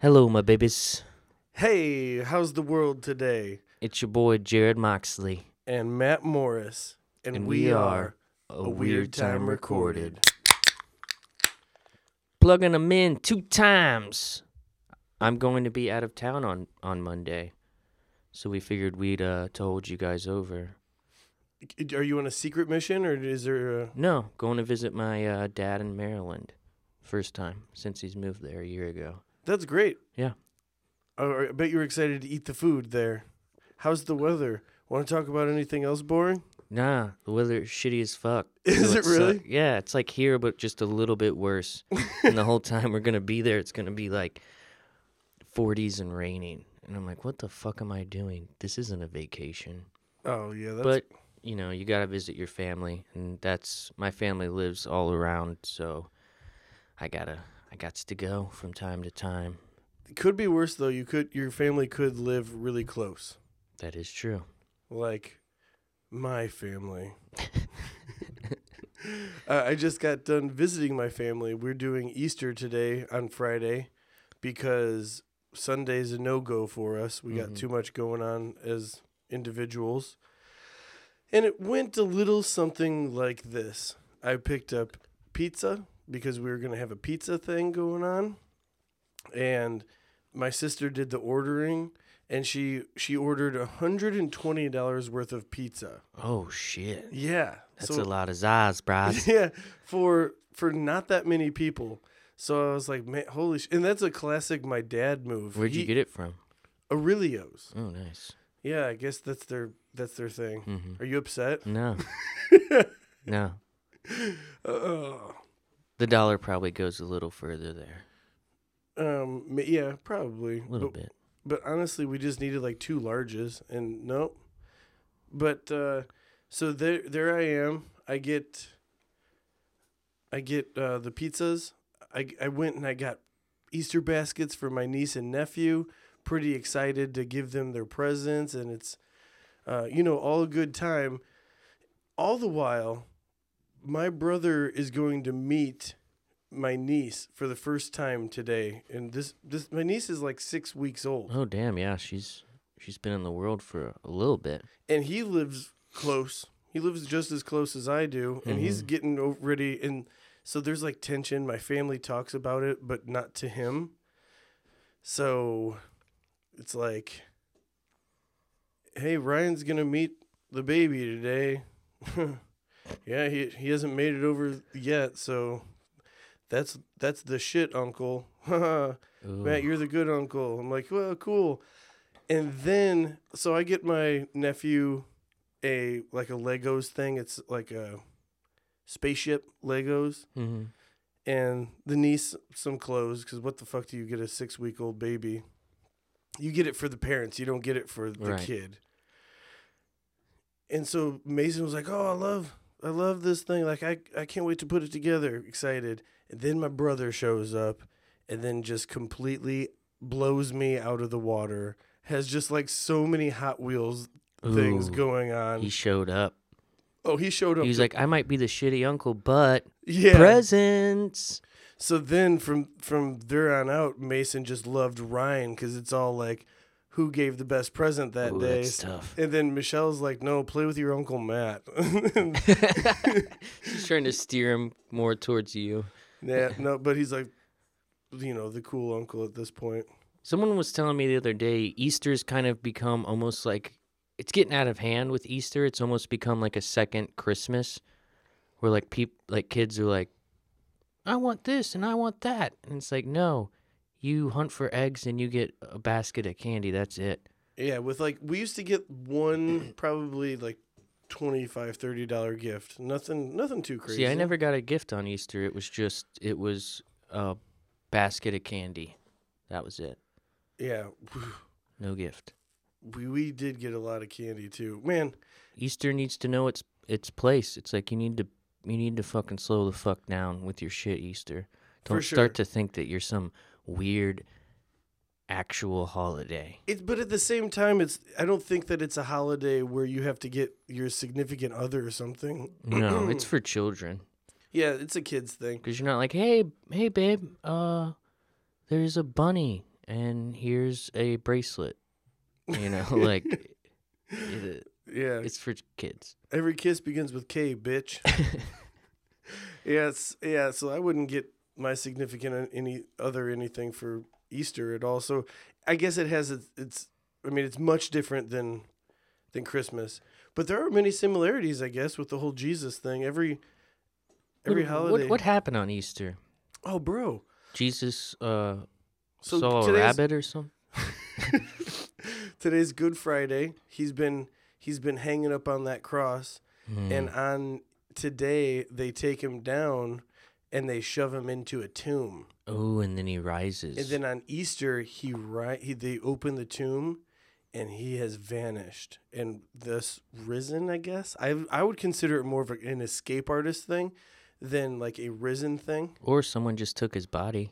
Hello, my babies. Hey, how's the world today? It's your boy Jarrod Moxley. And Matt Morris. And, And we, we are A, Weird Time Recorded. Plugging them in two times. I'm going to be out of town on, on Monday. So we figured we'd uh, to hold you guys over. Are you on a secret mission or is there a. No, going to visit my uh, dad in Maryland. First time since he's moved there a year ago. That's great. Yeah. I bet you're excited to eat the food there. How's the weather? Want to talk about anything else boring? Nah, the weather is shitty as fuck. Is it suck- really? yeah, it's like here, but just a little bit worse. and the whole time we're gonna be there, it's gonna be like 40s and raining. And I'm like, what the fuck am I doing? This isn't a vacation. Oh, yeah. That's, but you know, you gotta visit your family, and that's my family lives all around, so I gotta, I got to go from time to time. it could be worse, though. You could Your family could live really close. That is true. Like my family. uh, I just got done visiting my family. We're doing Easter today on Friday because Sunday's a no go for us. We got Mhm. too much going on as individuals. And it went a little something like this I picked up pizza because we were going to have a pizza thing going on. And my sister did the ordering and she she ordered $120 worth of pizza. Oh shit, Yeah. that's so- a lot of zaz, bros. yeah, for for not that many people. So I was like, man, holy sh! And that's a classic my dad move. Where'd you get it from? Aurelio's. Oh, nice. Yeah, I guess that's their that's their thing. hmm Are you upset? No, no. Uh, The dollar probably goes a little further there, um, yeah, probably. a little but, bit. but honestly, we just needed like two larges, and nope. But uh, so there, there I am. I get, I get uh, the pizzas. I I went and I got Easter baskets for my niece and nephew. Pretty excited to give them their presents, and it's, uh, you know, all a good time. All the while, my brother is going to meet my niece for the first time today, and this this my niece is like six weeks old, Oh damn, yeah, she's she's been in the world for a little bit. and he lives close. He lives just as close as I do, and he's Mhm. getting o- ready. And so there's like tension. My family talks about it, but not to him. So it's like, hey, Ryan's gonna meet the baby today. yeah, he he hasn't made it over yet, so that's that's the shit, Uncle. Matt, you're the good uncle. I'm like, well, cool. And then, so I get my nephew a like a Legos thing. It's like a spaceship Legos, Mhm. and the niece some clothes. Because what the fuck do you get a six week old baby? You get it for the parents. You don't get it for the Right. kid. And so Mason was like, "Oh, I love, I love this thing. Like, I, I can't wait to put it together. Excited." And then my brother shows up, and then just completely blows me out of the water. Has just like so many Hot Wheels things Ooh, going on. He showed up. oh, he showed up. He's like, I might be the shitty uncle, but "Yeah." presents. So then from from there on out, Mason just loved Ryan because it's all like, who gave the best present that Ooh, day. that's tough. And then Michelle's like, no, play with your Uncle Matt. She's trying to steer him more towards you. yeah, no, but he's like, you know, the cool uncle at this point. Someone was telling me the other day, Easter's kind of become almost like it's getting out of hand with Easter. It's almost become like a second Christmas, where like peop like kids are like, I want this and I want that, and it's like, no, you hunt for eggs and you get a basket of candy. That's it. Yeah, with like, we used to get one probably like 25 30 dollar gift. Nothing, nothing too crazy. See, I never got a gift on Easter. It was just it was a basket of candy. That was it. Yeah, No gift. we we did get a lot of candy too. Man, Easter needs to know its its place. It's like you need to you need to fucking slow the fuck down with your shit Easter. Don't sure. start to think that you're some weird actual holiday. It, but at the same time, it's. I don't think that it's a holiday where you have to get your significant other or something. No, it's for children. Yeah, it's a kids thing. Because you're not like, hey, hey, babe, uh, there's a bunny and here's a bracelet. You know, like it, Yeah, it's for kids. every kiss begins with K, bitch. yes, yeah. So I wouldn't get my significant any other anything for Easter at all. So I guess it has its. it's I mean, it's much different than than Christmas, but there are many similarities, I guess, with the whole Jesus thing. Every every what, holiday. What, what happened on Easter? Oh, bro. Jesus uh, So saw a rabbit or something. Today's Good Friday. He's been he's been hanging up on that cross, Hmm. and on today they take him down, and they shove him into a tomb. Oh, and then he rises. And then on Easter, he right he they open the tomb, and he has vanished and thus risen. I guess I I would consider it more of a- an escape artist thing than like a risen thing. or someone just took his body.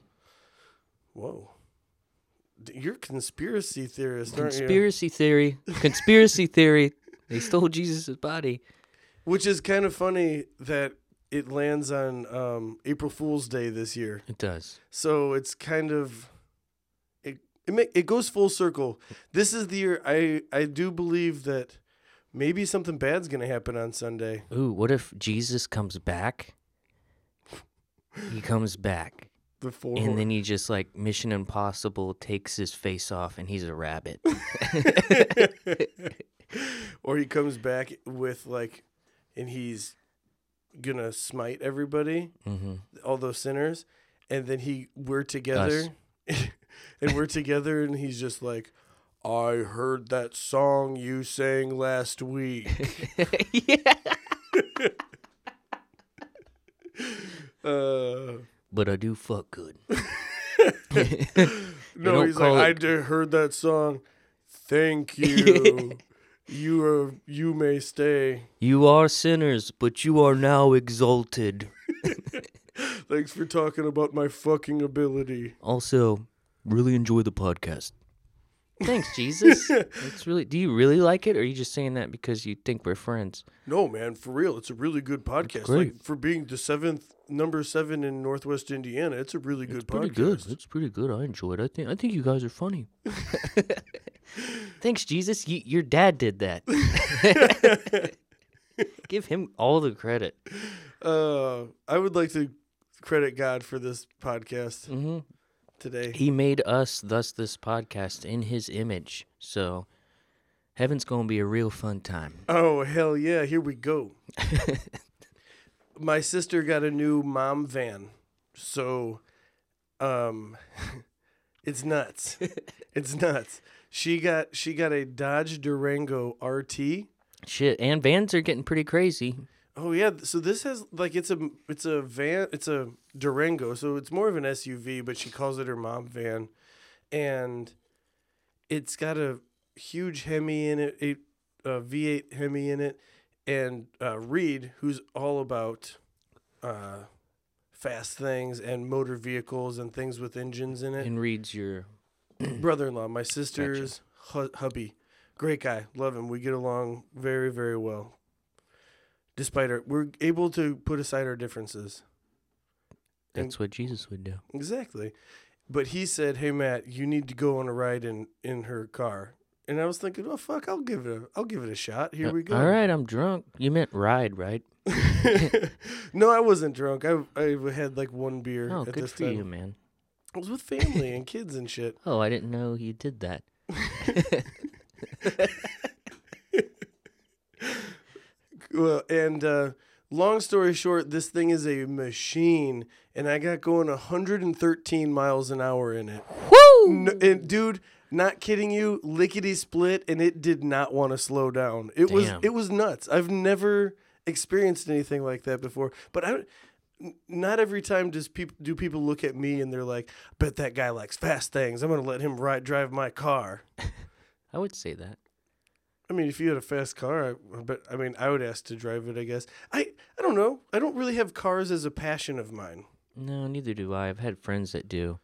Whoa, you're a conspiracy theorist, aren't you? Conspiracy theory. Conspiracy theory. They stole Jesus' body. Which is kind of funny that it lands on um, April Fool's Day this year. It does. So it's kind of it it, it goes full circle. This is the year I I do believe that maybe something bad's going to happen on Sunday. Ooh, what if Jesus comes back? He comes back. The four And then he just like Mission Impossible takes his face off and he's a rabbit. or he comes back with like and he's to smite everybody, hmm all those sinners, and then he we're together. and we're together and he's just like I heard that song you sang last week. yeah. Uh, But I do fuck good. no, he's like, I it- d- heard that song. Thank you. You are. You may stay. You are sinners, but you are now exalted. Thanks for talking about my fucking ability. Also, really enjoy the podcast. Thanks, Jesus. It's really. Do you really like it, or are you just saying that because you think we're friends? No, man, for real, it's a really good podcast. great. Like for being the seventh, number seven in Northwest Indiana, it's a really good It's pretty podcast. good. It's pretty good. I enjoy it. I think. I think you guys are funny. Thanks, Jesus. You, your dad did that. Give him all the credit. Uh, I would like to credit God for this podcast hmm today. He made us, thus this podcast, in His image. So, heaven's gonna be a real fun time. Oh hell yeah! Here we go. My sister got a new mom van, so um, it's nuts. it's nuts. She got she got a Dodge Durango RT. Shit, and vans are getting pretty crazy. Oh yeah, so this has like it's a it's a van it's a Durango, so it's more of an SUV, but she calls it her mom van, and it's got a huge Hemi in it, a, a V8 Hemi in it, and uh, Reed, who's all about uh, fast things and motor vehicles and things with engines in it. And reads your. Brother-in-law, my sister's hu- hubby, great guy, love him. We get along very very well. Despite our, we're able to put aside our differences. And- That's what Jesus would do. Exactly. But he said, "Hey Matt, you need to go on a ride in in her car." And I was thinking, "Oh fuck, I'll give it a I'll give it a shot. Here Uh, we go." All right, I'm drunk. You meant ride, right? no, I wasn't drunk. I I had like one beer Oh, at good for time. you, man. Was with family and kids and shit. Oh, I didn't know you did that. Well, and uh, long story short, this thing is a machine, and I got going 113 miles an hour in it. Woo! No, and dude, not kidding you, lickety split, and it did not want to slow down. It was it was nuts. I've never experienced anything like that before. But I, not every time does people do people look at me and they're like, "Bet that guy likes fast things. I'm gonna let him ride drive my car." I would say that. I mean, if you had a fast car, I, but I mean, I would ask to drive it. I guess I I don't know. I don't really have cars as a passion of mine. No, neither do I. I've had friends that do,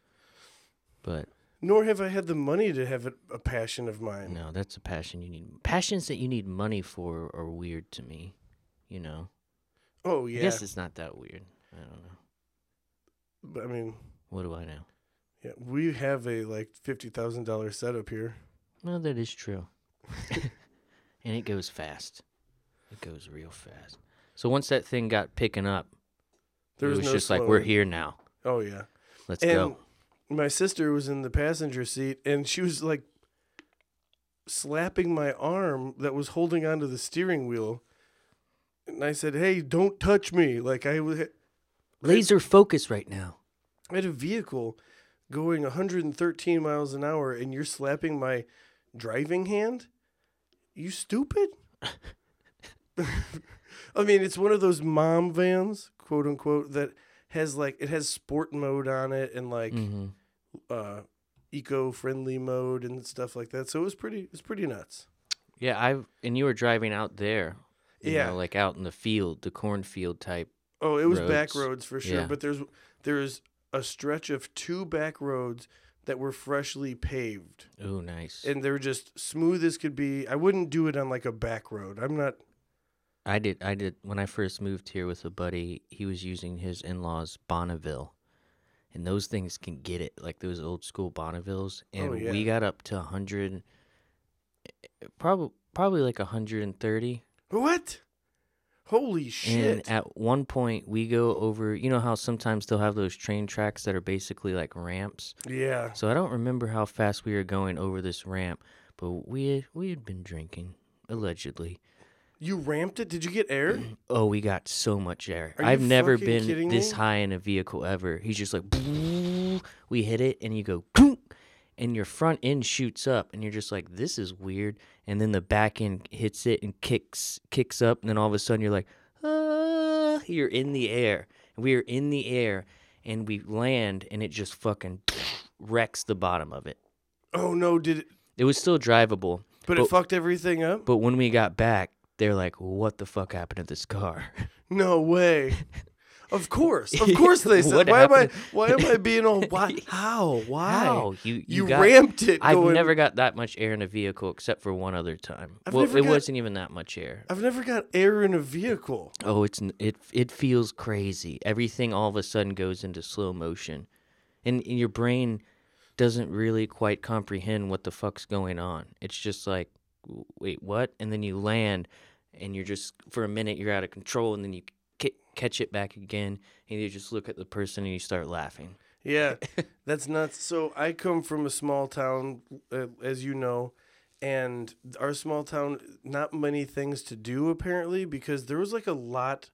but Nor have I had the money to have it a passion of mine. no, that's a passion you need. Passions that you need money for are weird to me. You know. Oh I yeah, guess it's not that weird. I don't know. but I mean, What do I know? Yeah, we have a like fifty thousand dollar setup here. Well, that is true. and it goes fast. It goes real fast. So once that thing got picking up, There it was was no just like we're slowing. here now. Oh yeah. Let's and go. my sister was in the passenger seat and she was like slapping my arm that was holding onto the steering wheel and i said hey don't touch me like i was Laser focus right now. I had a vehicle going 113 miles an hour and you're slapping my driving hand you stupid i mean it's one of those mom vans quote unquote that has like it has sport mode on it and like hmm uh, eco-friendly mode and stuff like that. So it was pretty, it was pretty nuts. Yeah, I and you were driving out there. you Yeah. know, like out in the field, the cornfield type. Oh, it was back Roads. roads for sure, Yeah. but there's there's a stretch of two back roads that were freshly paved, Oh, nice. and they're just smooth as could be. I wouldn't do it on like a back road. I'm not. I did. I did when I first moved here with a buddy. He was using his in-laws Bonneville, and those things can get it like those old school Bonnevilles. Oh, and Oh, yeah. we got up to hundred, eh, probably probably like hundred and thirty. What? Holy shit! And at one point, we go over. You know how sometimes they'll have those train tracks that are basically like ramps. yeah. So I don't remember how fast we were going over this ramp, but we had, we had been drinking allegedly. You ramped it? Did you get air? Oh, we got so much air. Are I've never been this me? high in a vehicle ever. He's just like, we hit it, and you go, and your front end shoots up, and you're just like, this is weird. And then the back end hits it and kicks kicks up, and then all of a sudden you're like, ah, you're in the air. We are in the air, and we land, and it just fucking wrecks the bottom of it. Oh no! Did it? It was still drivable, But it fucked everything up. but when we got back, they're like, what the fuck happened to this car? No way. Of course, of course they said. Why am I? Why am I being all? Why? How? Why? How you you, You, got, ramped it. I've going, never got that much air in a vehicle except for one other time. I've well, it got- wasn't even that much air. I've never got air in a vehicle. Oh, it's it it feels crazy. Everything all of a sudden goes into slow motion, and, and your brain doesn't really quite comprehend what the fuck's going on. It's just like, wait, what? And then you land, and you're just for a minute you're out of control, and then you catch it back again, and you just look at the person and you start laughing. Yeah, that's nuts. So I come from a small town, uh, as you know, and our small town, not many things to do apparently because there was like a lot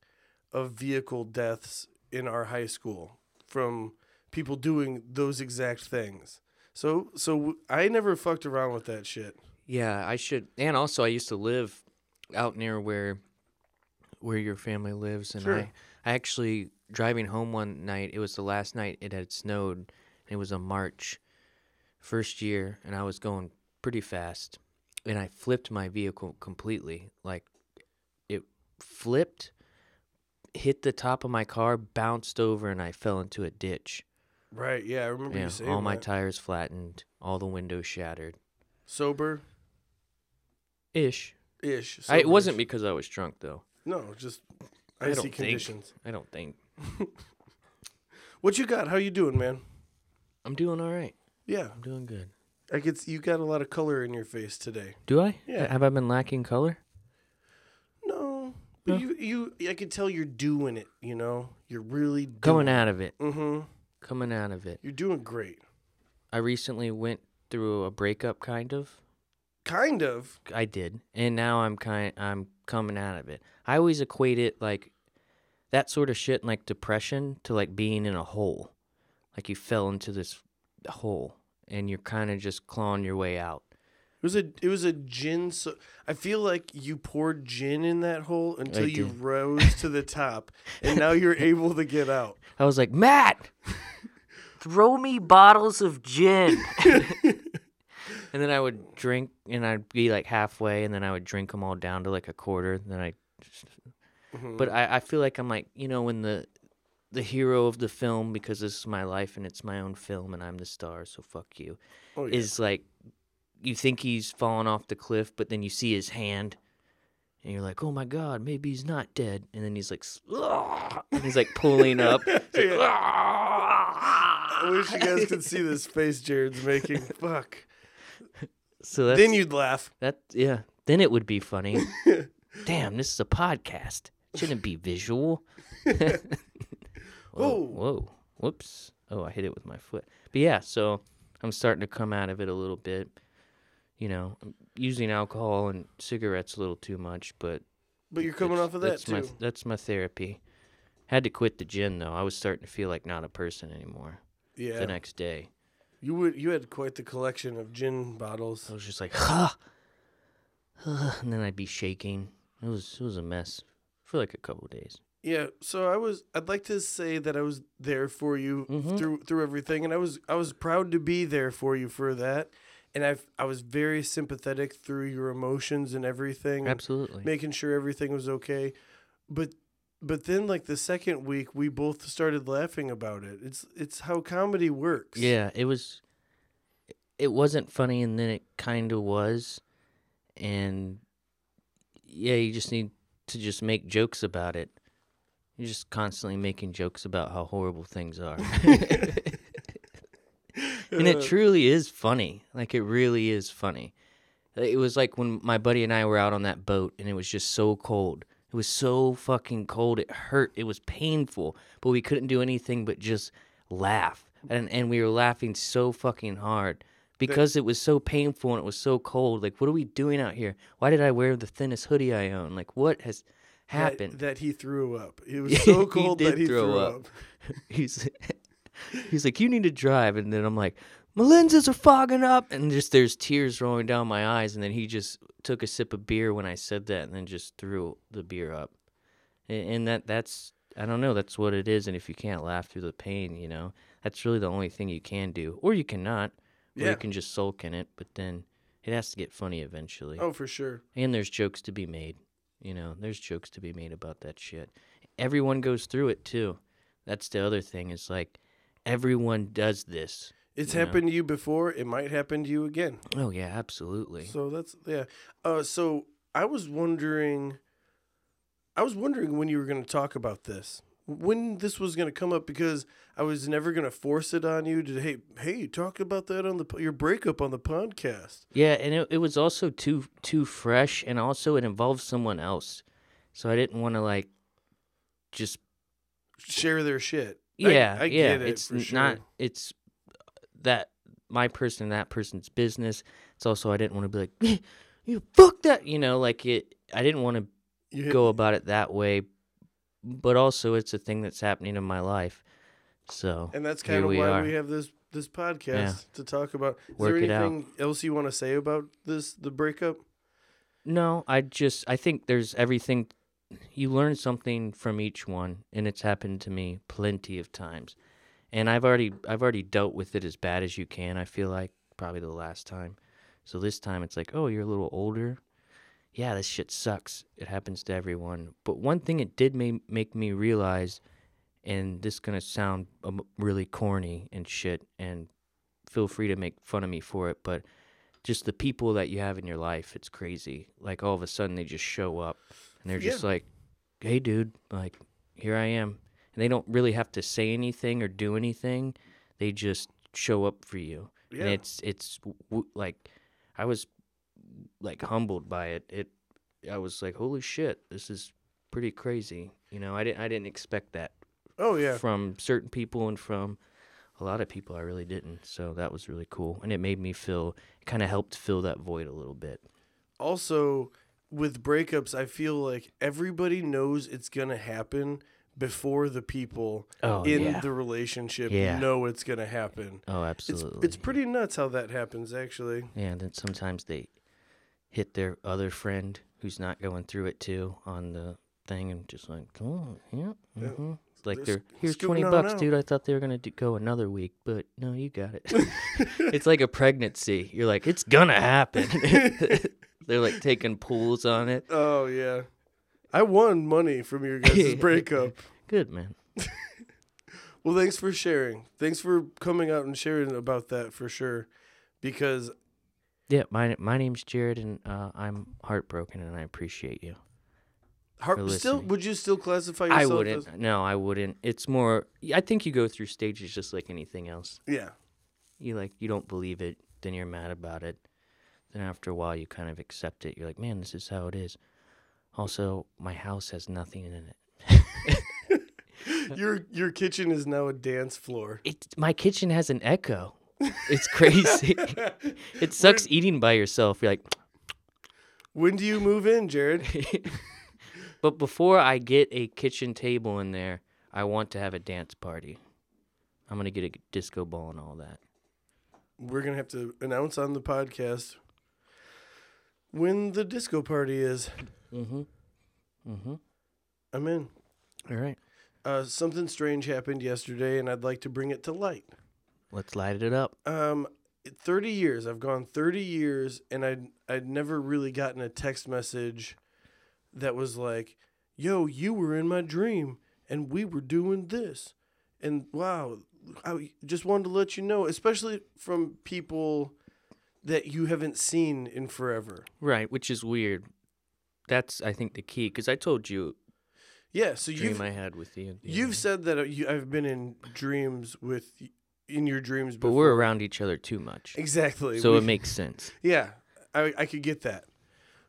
of vehicle deaths in our high school from people doing those exact things. So so I never fucked around with that shit. Yeah, I should. And also, I used to live out near where where your family lives, and Sure. I I actually driving home one night. It was the last night it had snowed. And it was a March, first year, and I was going pretty fast, and I flipped my vehicle completely. Like it flipped, hit the top of my car, bounced over, and I fell into a ditch. Right? Yeah, I remember Yeah, you saying all my that. tires flattened, all the windows shattered. sober Ish. ish. I, it wasn't because I was drunk though. No, just I icy don't think. conditions. I don't think. What you got? How you doing, man? I'm doing all right. Yeah, I'm doing good. I could. See you got a lot of color in your face today. Do I? Yeah. Have I been lacking color? No, but No? you you I can tell you're doing it. You know, you're really doing Coming out of it. Mm-hmm. Coming out of it. You're doing great. I recently went through a breakup, kind of. Kind of. I did, and now I'm kind. I'm coming out of it. I always equate it like that sort of shit, like depression, to like being in a hole. Like you fell into this hole, and you're kind of just clawing your way out. It was a it was a gin. So I feel like you poured gin in that hole until I you did. rose to the top, and now you're able to get out. I was like, Matt, throw me bottles of gin. and then I would drink, and I'd be like halfway, and then I would drink them all down to like a quarter. And then I, Mhm. but I, I feel like I'm like, you know, when the the hero of the film, because this is my life and it's my own film, and I'm the star, so fuck you, oh, yeah. is like, you think he's fallen off the cliff, but then you see his hand. And you're like, oh my god, maybe he's not dead. And then he's like, and he's like pulling up. Like, "Ah." I wish you guys could see this face Jarrod's making. Fuck. So that's, then you'd laugh. that yeah. Then it would be funny. Damn, this is a podcast. Shouldn't be visual. whoa, Whoa. whoa, whoops! Oh, I hit it with my foot. But yeah, so I'm starting to come out of it a little bit. You know, I'm using alcohol and cigarettes a little too much, but But you're coming off of that that's too. My, that's my therapy. Had to quit the gin though. I was starting to feel like not a person anymore. yeah. The next day, You would you had quite the collection of gin bottles. I was just like, ha, and then I'd be shaking. It was it was a mess for like a couple days. Yeah, so I was I'd like to say that I was there for you Mhm. through through everything and I was I was proud to be there for you for that. And I I was very sympathetic through your emotions and everything. Absolutely. making sure everything was okay. But but then like the second week we both started laughing about it. It's it's how comedy works. Yeah, it was. It wasn't funny, and then it kind of was, and yeah, you just need to just make jokes about it. You're just constantly making jokes about how horrible things are, and it truly is funny. Like it really is funny. It was like when my buddy and I were out on that boat, and it was just so cold. It was so fucking cold. It hurt. It was painful, but we couldn't do anything but just laugh. And and we were laughing so fucking hard because it was so painful and it was so cold. Like, what are we doing out here? Why did I wear the thinnest hoodie I own? Like, what has happened? That, he threw up. It was so He cold did that he throw threw up. up. he's he's like, you need to drive, and then I'm like, my lenses are fogging up, and just there's tears rolling down my eyes, and then he just took a sip of beer when I said that, and then just threw the beer up, and, and that that's I don't know, that's what it is, and if you can't laugh through the pain, you know, that's really the only thing you can do, or you cannot, or Yeah. you can just sulk in it, but then it has to get funny eventually, Oh, for sure. and there's jokes to be made, you know, there's jokes to be made about that shit. Everyone goes through it too. That's the other thing. Is like everyone does this. It's Yeah. happened to you before. It might happen to you again. Oh yeah, absolutely. So that's yeah. Uh, so I was wondering, I was wondering when you were going to talk about this, when this was going to come up, because I was never going to force it on you to hey hey talk about that on the your breakup on the podcast. Yeah, and it, it was also too too fresh, and also it involved someone else, so I didn't want to like just Share their shit. Yeah I, yeah. get it it's sure. not it's that my person and that person's business. It's also I didn't want to be like eh, you fuck that you know like it. I didn't want to go about it that way, but also it's a thing that's happening in my life. So and that's kind of we why are. we have this this podcast Yeah. to talk about. Is Work there it out. anything else you want to say about this the breakup? no, I just I think there's everything. You learn something from each one, and it's happened to me plenty of times. And I've already I've already dealt with it as bad as you can. I feel like probably the last time. So this time it's like, oh, you're a little older. Yeah, this shit sucks. It happens to everyone. But one thing it did ma- make me realize, and this gonna sound um, really corny and shit, and feel free to make fun of me for it, but just the people that you have in your life, it's crazy. Like all of a sudden they just show up, and they're just like, "Hey, dude, like here I am," they don't really have to say anything or do anything. They just show up for you, Yeah. and it's it's w- like I was like humbled by it. It I was like, "Holy shit, this is pretty crazy." You know, I didn't I didn't expect that oh yeah. from certain people and from a lot of people I really didn't. So that was really cool. And it made me feel it kind of helped fill that void a little bit. also with breakups i feel like everybody knows it's gonna happen before the people Oh in yeah. the relationship Yeah. know it's gonna happen oh, absolutely. it's pretty nuts how that happens actually Yeah, and then sometimes they hit their other friend who's not going through it too on the thing and just like, "Oh, yeah." Yeah. hmm It's like They're here's 20 bucks, out." dude. I thought they were going to go another week, but no, you got it. it's like a pregnancy. You're like, it's going to happen. they're like taking pools on it. oh yeah i won money from your guys' breakup Good, man. well thanks for sharing thanks for coming out and sharing about that for sure because Yeah, my my name's Jarrod, and uh, I'm heartbroken, and I appreciate you. For still, would you still classify I wouldn't. As, No, I wouldn't. It's more. I think you go through stages just like anything else. yeah. You like you don't believe it, then you're mad about it. Then after a while, you kind of accept it. You're like, man, this is how it is. Also, my house has nothing in it. Your your kitchen is now a dance floor. It my kitchen has an echo. It's crazy. it sucks eating by yourself. You're like, When do you move in, Jarrod? but before I get a kitchen table in there, I want to have a dance party. I'm gonna get a disco ball and all that. We're gonna have to announce on the podcast when the disco party is. Mm-hmm. Mm-hmm. I'm in. All right. Uh, something strange happened yesterday, and I'd like to bring it to light. Let's light it up. Um, 30 years. I've gone 30 years, and I'd, I'd never really gotten a text message that was like, yo, you were in my dream, and we were doing this. And wow, I just wanted to let you know, especially from people that you haven't seen in forever. Right, which is weird. That's I think the key because I told you Yeah, so dream you've I had with you. you you've said that uh, you, I've been in dreams with in your dreams, but we're around each other too much, exactly. so We- it makes sense. Yeah, I I could get that,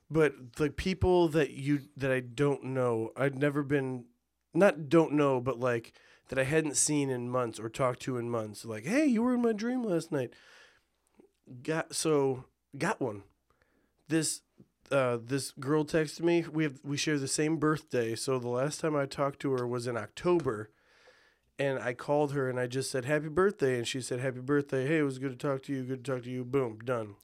but like people that you that I don't know, I'd never been, not don't know, but like that I hadn't seen in months or talked to in months. Like, hey, you were in my dream last night. Got so got one. This uh this girl texted me. We have we share the same birthday. So the last time I talked to her was in October. And I called her and I just said happy birthday and she said happy birthday. Hey, it was good to talk to you. Good to talk to you. Boom, done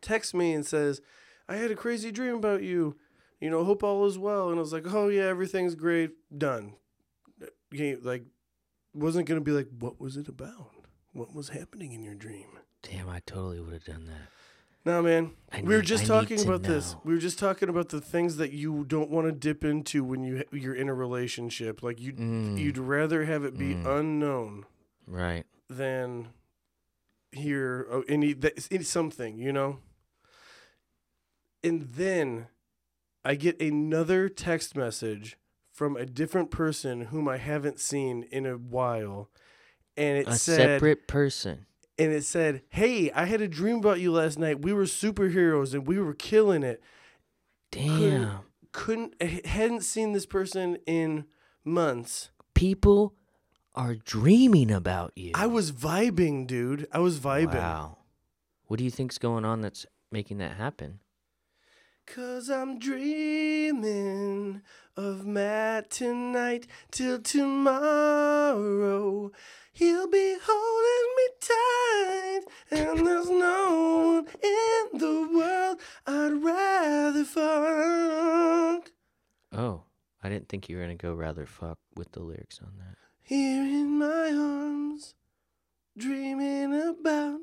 texts me and says, I had a crazy dream about you. You know, hope all is well. And I was like, oh, yeah, everything's great. Done. Like, wasn't to be like, what was it about? What was happening in your dream? Damn, I totally would have done that. No, man. I we were just I talking about this. We were just talking about the things that you don't want to dip into when you you're in a relationship. Like you, Mm, you'd rather have it be Mm. unknown right. than hear oh, any that any something, you know. And then I get another text message from a different person whom I haven't seen in a while, and it A said, separate person. And it said, "Hey, I had a dream about you last night. We were superheroes and we were killing it. Damn. Couldn't I hadn't seen this person in months. People are dreaming about you. I was vibing, dude. I was vibing." Wow. What do you think's going on that's making that happen? Cause I'm dreaming of Matt tonight till tomorrow. He'll be holding me tight, and there's no one in the world I'd rather fuck. Oh, I didn't think you were gonna go rather fuck with the lyrics on that. Here in my arms, dreaming about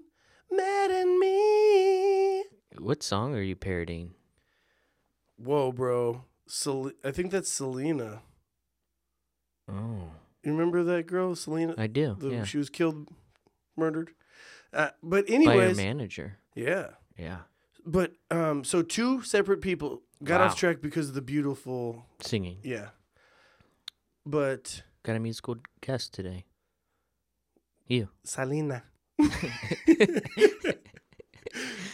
Matt and me. What song are you parodying? Whoa, bro. Sel- I think that's Selena. Oh, You remember that girl, Selena? I do. the, yeah. she was killed, murdered. Uh, but By your anyways, manager. yeah. Yeah. But um, so two separate people got Wow. off track because of the beautiful, Singing. yeah. But Got a musical guest today. You. Salina,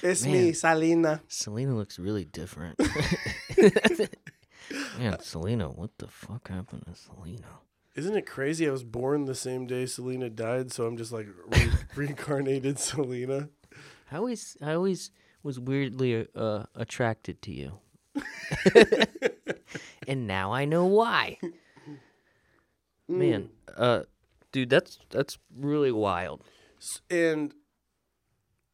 it's me, Man. Salina. Selena looks really different. Man, Selena, what the fuck happened to Selena? Isn't it crazy? I was born the same day Selena died, so I'm just like re- reincarnated Selena. I always, I always was weirdly uh, attracted to you, and now I know why. Man, uh, dude, that's that's really wild. And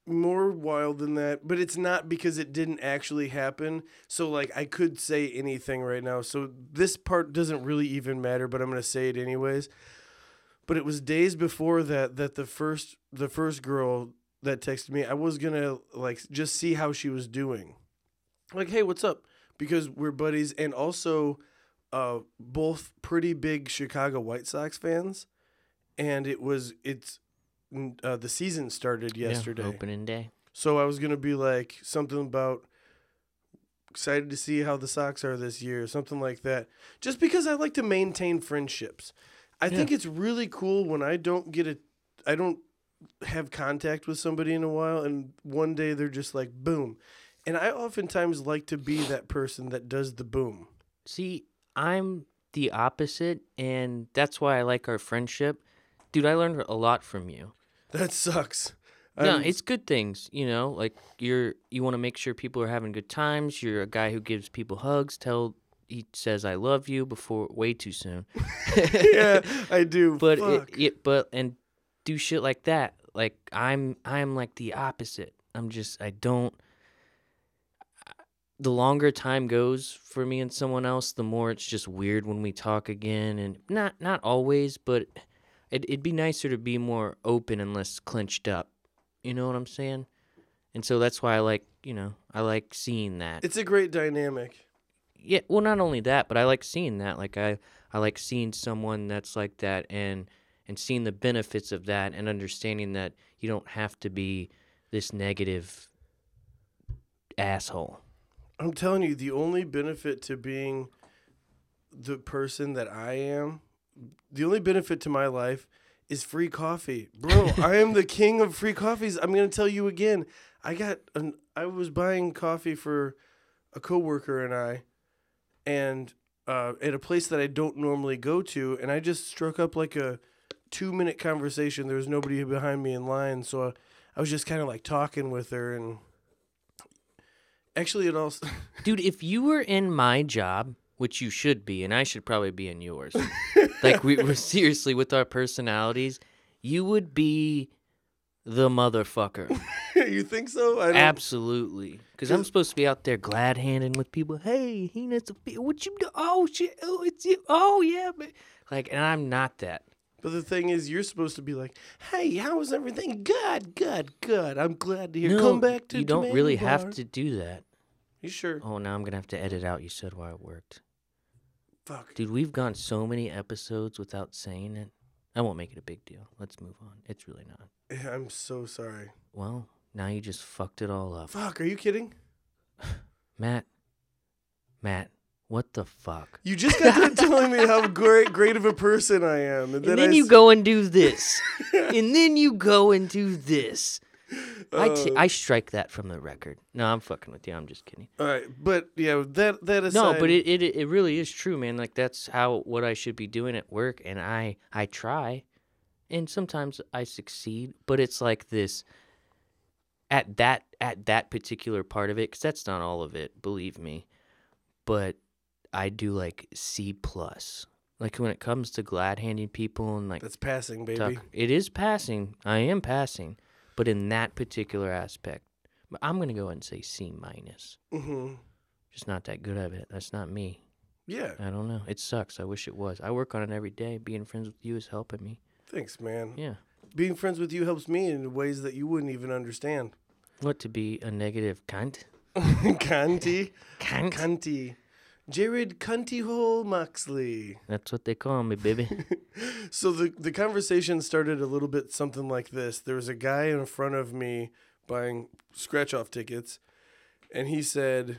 more wild than that but it's not because it didn't actually happen. So like i could say anything right now. So this part doesn't really even matter but i'm going to say it anyways. But it was days before that that the first the first girl that texted me i was going to like just see how she was doing. Like hey what's up? Because we're buddies and also uh both pretty big chicago white sox fans. And it was it's uh, the season started Yeah, yesterday opening day. so I was gonna be like something about excited to see how the Sox are this year, something like that. Just because I like to maintain friendships. I think it's really cool when I don't get a, I don't have contact with somebody in a while, and one day they're just like boom, and I oftentimes like to be that person that does the boom. See, I'm the opposite, and that's why I like our friendship. Dude, I learned a lot from you. That sucks. No, I'm- it's good things, you know. Like you're, you want to make sure people are having good times. You're a guy who gives people hugs. Tell he says I love you before way too soon. yeah, I do. but Fuck. it, it, but and do shit like that. Like I'm, I'm like the opposite. I'm just, I don't. The longer time goes for me and someone else, the more it's just weird when we talk again, and not, not always, but it, it'd be nicer to be more open and less clenched up. You know what I'm saying? And so that's why I like, you know, I like seeing that. it's a great dynamic. Yeah, well, not only that, but I like seeing that. Like I, I like seeing someone that's like that, and and seeing the benefits of that, and understanding that you don't have to be this negative asshole. I'm telling you, the only benefit to being the person that I am, the only benefit to my life is free coffee. Bro, I am the king of free coffees. I'm going to tell you again. I got an I was buying coffee for a coworker and I and uh, at a place that I don't normally go to and I just struck up like a 2-minute conversation. There was nobody behind me in line, so I was just kind of like talking with her and actually it all. Dude, if you were in my job, which you should be, and I should probably be in yours, like we were seriously with our personalities, you would be the motherfucker. you think so? Absolutely, because I'm supposed to be out there glad handing with people. Hey, he needs a feel. What you do? Oh shit! Oh, it's you. Oh yeah, man. Like, and I'm not that. but the thing is, you're supposed to be like, "Hey, how was everything? Good, good, good. I'm glad to hear. No, Come back to you don't really Bar." have to do that. You sure? Oh, now I'm gonna have to edit out. You said why it worked, Fuck. dude. We've gone so many episodes without saying it. I won't make it a big deal. Let's move on. It's really not. Yeah, I'm so sorry. Well, now you just fucked it all up, Fuck. Are you kidding? Matt. Matt, what the fuck? You just got done telling me how great, great of a person I am, and then, And then I you s- go and do this. and then you go and do this. I, t- Uh, I strike that from the record. No, I'm fucking with you. I'm just kidding. All right, but yeah, that that aside. No, but it, it it really is true, man. Like that's how what I should be doing at work, and I I try, and sometimes I succeed, but it's like this. At that at that particular part of it, because that's not all of it, believe me, but I do like C plus. Like when it comes to glad handing people and like that's passing, baby. Tuck. It is passing. I am passing, but in that particular aspect, I'm gonna go ahead and say C minus. hmm Just not that good at it. That's not me. Yeah. I don't know. It sucks. I wish it was. I work on it every day. Being friends with you is helping me. Thanks, man. Yeah. Being friends with you helps me in ways that you wouldn't even understand. What to be a negative cunt? Cunty, Cunt. cunty, Jarrod Cunty Hole Moxley. That's what they call me, baby. So the the conversation started a little bit something like this. There was a guy in front of me buying scratch off tickets, and he said,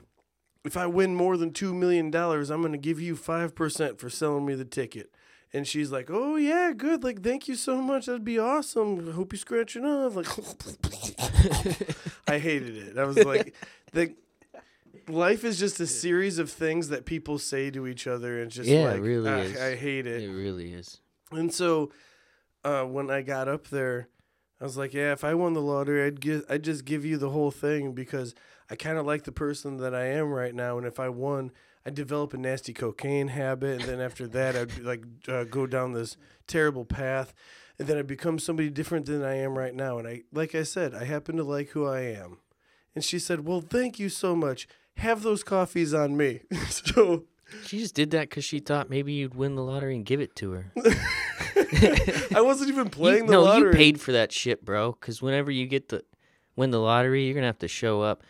"If I win more than two million dollars, I'm going to give you five percent for selling me the ticket." And she's like, "Oh yeah, good. Like, thank you so much. That'd be awesome. I hope you scratch it off." Like, I hated it. I was like, the life is just a series of things that people say to each other, and it's just Yeah, it like, really ah, is. I hate it. it really is. And so, uh, when I got up there, I was like, "Yeah, if I won the lottery, I'd give, I'd just give you the whole thing because I kind of like the person that I am right now, and if I won, I'd develop a nasty cocaine habit, and then after that, I'd be like uh, go down this terrible path, and then I'd become somebody different than I am right now. And I, like I said, I happen to like who I am." And she said, "Well, thank you so much. Have those coffees on me." so. She just did that because she thought maybe you'd win the lottery and give it to her. I wasn't even You- playing the no, lottery. you paid for that shit, bro. Because whenever you get the win the lottery, you're gonna have to show up.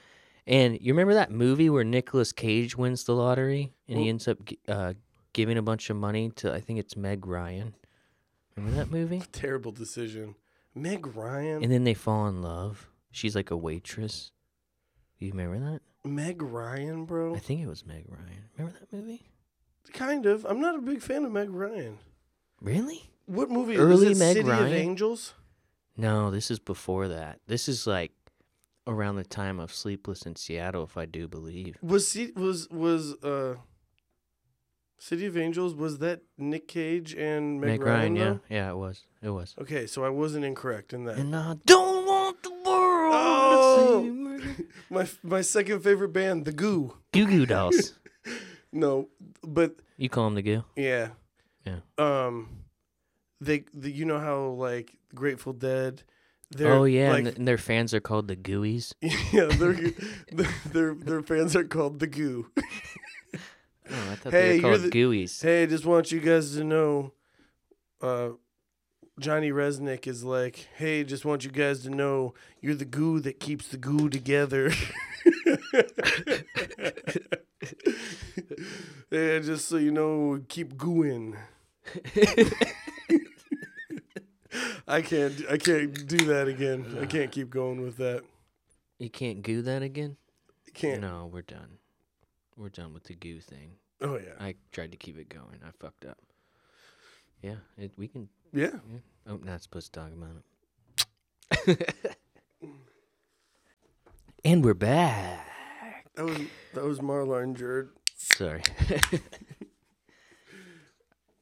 And you remember that movie where Nicolas Cage wins the lottery and he ends up uh, giving a bunch of money to I think it's Meg Ryan. Remember that movie? Terrible decision. Meg Ryan. And then they fall in love. She's like a waitress. You remember that? Meg Ryan, bro. I think it was Meg Ryan. Remember that movie? Kind of. I'm not a big fan of Meg Ryan. Really? What movie? Early is it Meg City Ryan? of Angels? No, this is before that. This is like around the time of Sleepless in Seattle, if I do believe. Was C- was was uh City of Angels was that Nick Cage and Meg, Meg Ryan? Ryan, yeah, yeah, it was, it was. Okay, so I wasn't incorrect in that. And I don't want the world Oh! To see me. my my second favorite band, The Goo. Goo Goo Dolls. No, but You call them the Goo? yeah, Yeah. Um, they, the, you know how like Grateful Dead. They're, oh yeah, like, and, th- and their fans are called the Gooies. yeah, their their their fans are called the Goo. Oh, I thought Hey, they were called the- Gooies. Hey, I just want you guys to know, uh, Johnny Rzeznik is like, hey, just want you guys to know you're the goo that keeps the goo together. yeah, just so you know, keep gooing. I can't, I can't do that again. I can't keep going with that. You can't goo that again? I can't. No, we're done. We're done with the goo thing. Oh yeah, I tried to keep it going. I fucked up. Yeah, it, we can. Yeah. Yeah. Oh, not supposed to talk about it. and we're back. That was that was Marla and Jarrod. Sorry.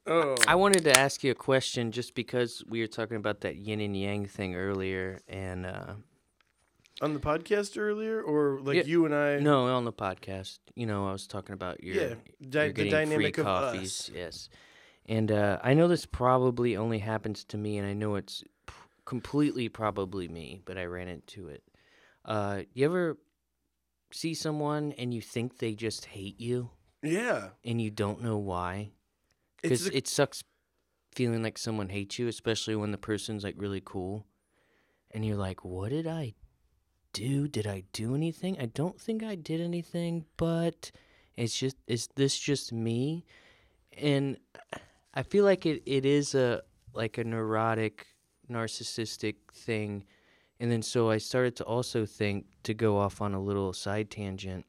Oh, I wanted to ask you a question just because we were talking about that yin and yang thing earlier, and uh, on the podcast earlier, or like Yeah, you and I. no, on the podcast, you know, I was talking about your, Yeah, di- the dynamic of coffees, us. yes. And uh, I know this probably only happens to me, and I know it's p- completely probably me, but I ran into it. Uh, you ever see someone and you think they just hate you, Yeah, and you don't know why? because the- it sucks feeling like someone hates you, especially when the person's like really cool, and you're like, "What did I do? Did I do anything? I don't think I did anything, but it's just is this just me?" And I feel like it, it is a like a neurotic, narcissistic thing, and then so I started to also think to go off on a little side tangent,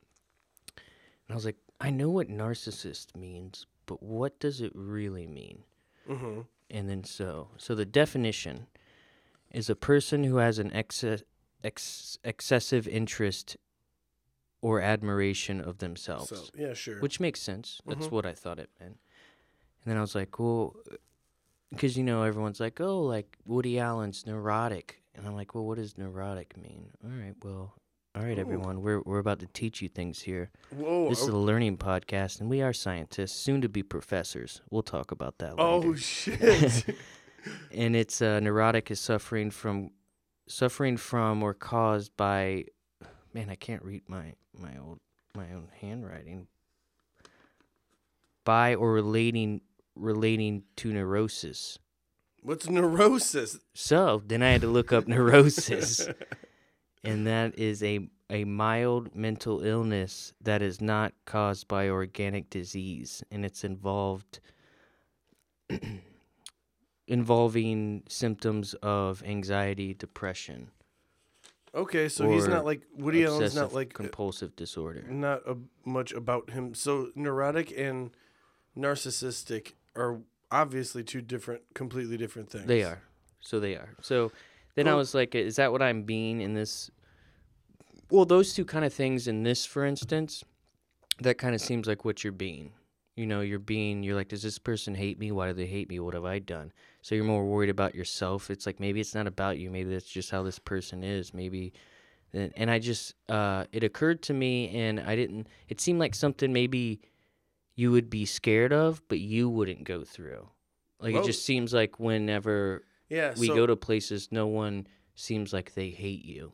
and I was like, I know what narcissist means, but what does it really mean? Mhm. And then so, so the definition is a person who has an excess, ex, excessive interest or admiration of themselves, So yeah, sure. which makes sense. That's Mhm. what I thought it meant. And then I was like, well, because you know everyone's like, oh, like Woody Allen's neurotic, and I'm like, well, what does neurotic mean? All right, well, all right, Ooh. everyone, we're we're about to teach you things here. Whoa. This is a learning podcast, and we are scientists, soon to be professors. We'll talk about that later. oh shit. and it's uh, neurotic is suffering from suffering from or caused by man, I can't read my my old my own handwriting. By or relating relating to neurosis. What's neurosis? So then I had to look up neurosis, and that is a a mild mental illness that is not caused by organic disease, and it's involved involving symptoms of anxiety, depression, Okay, so he's not like Woody Allen's not like uh, compulsive disorder. not a, much about him. So neurotic and narcissistic are obviously two different, completely different things. They are. So they are. So then I was like, is that what I'm being in this? Well, those two kind of things in this, for instance, that kind of seems like what you're being. You know, you're being, you're like, does this person hate me? Why do they hate me? What have I done? So you're more worried about yourself. It's like maybe it's not about you. Maybe that's just how this person is. Maybe. And, and I just, uh, it occurred to me, and I didn't, it seemed like something maybe you would be scared of, but you wouldn't go through. Like it just seems like whenever Yeah, we so go to places, no one seems like they hate you.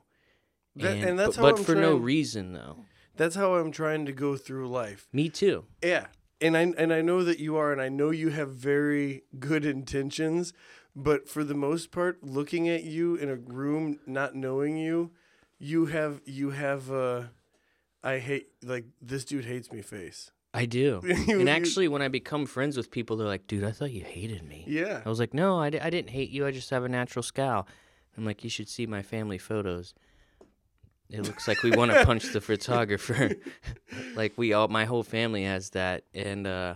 That- and that's but, how but I'm for no reason though. that's how I'm trying to go through life. Me too. Yeah. And I and I know that you are and I know you have very good intentions, but for the most part looking at you in a room not knowing you, you have you have uh I hate like this dude hates me face. I do. And actually, when I become friends with people, they're like, "Dude, I thought you hated me." Yeah. I was like, "No, I, didn't hate you. I just have a natural scowl." I'm like, "You should see my family photos." It looks like we want to punch the photographer. like we all, my whole family has that, and uh,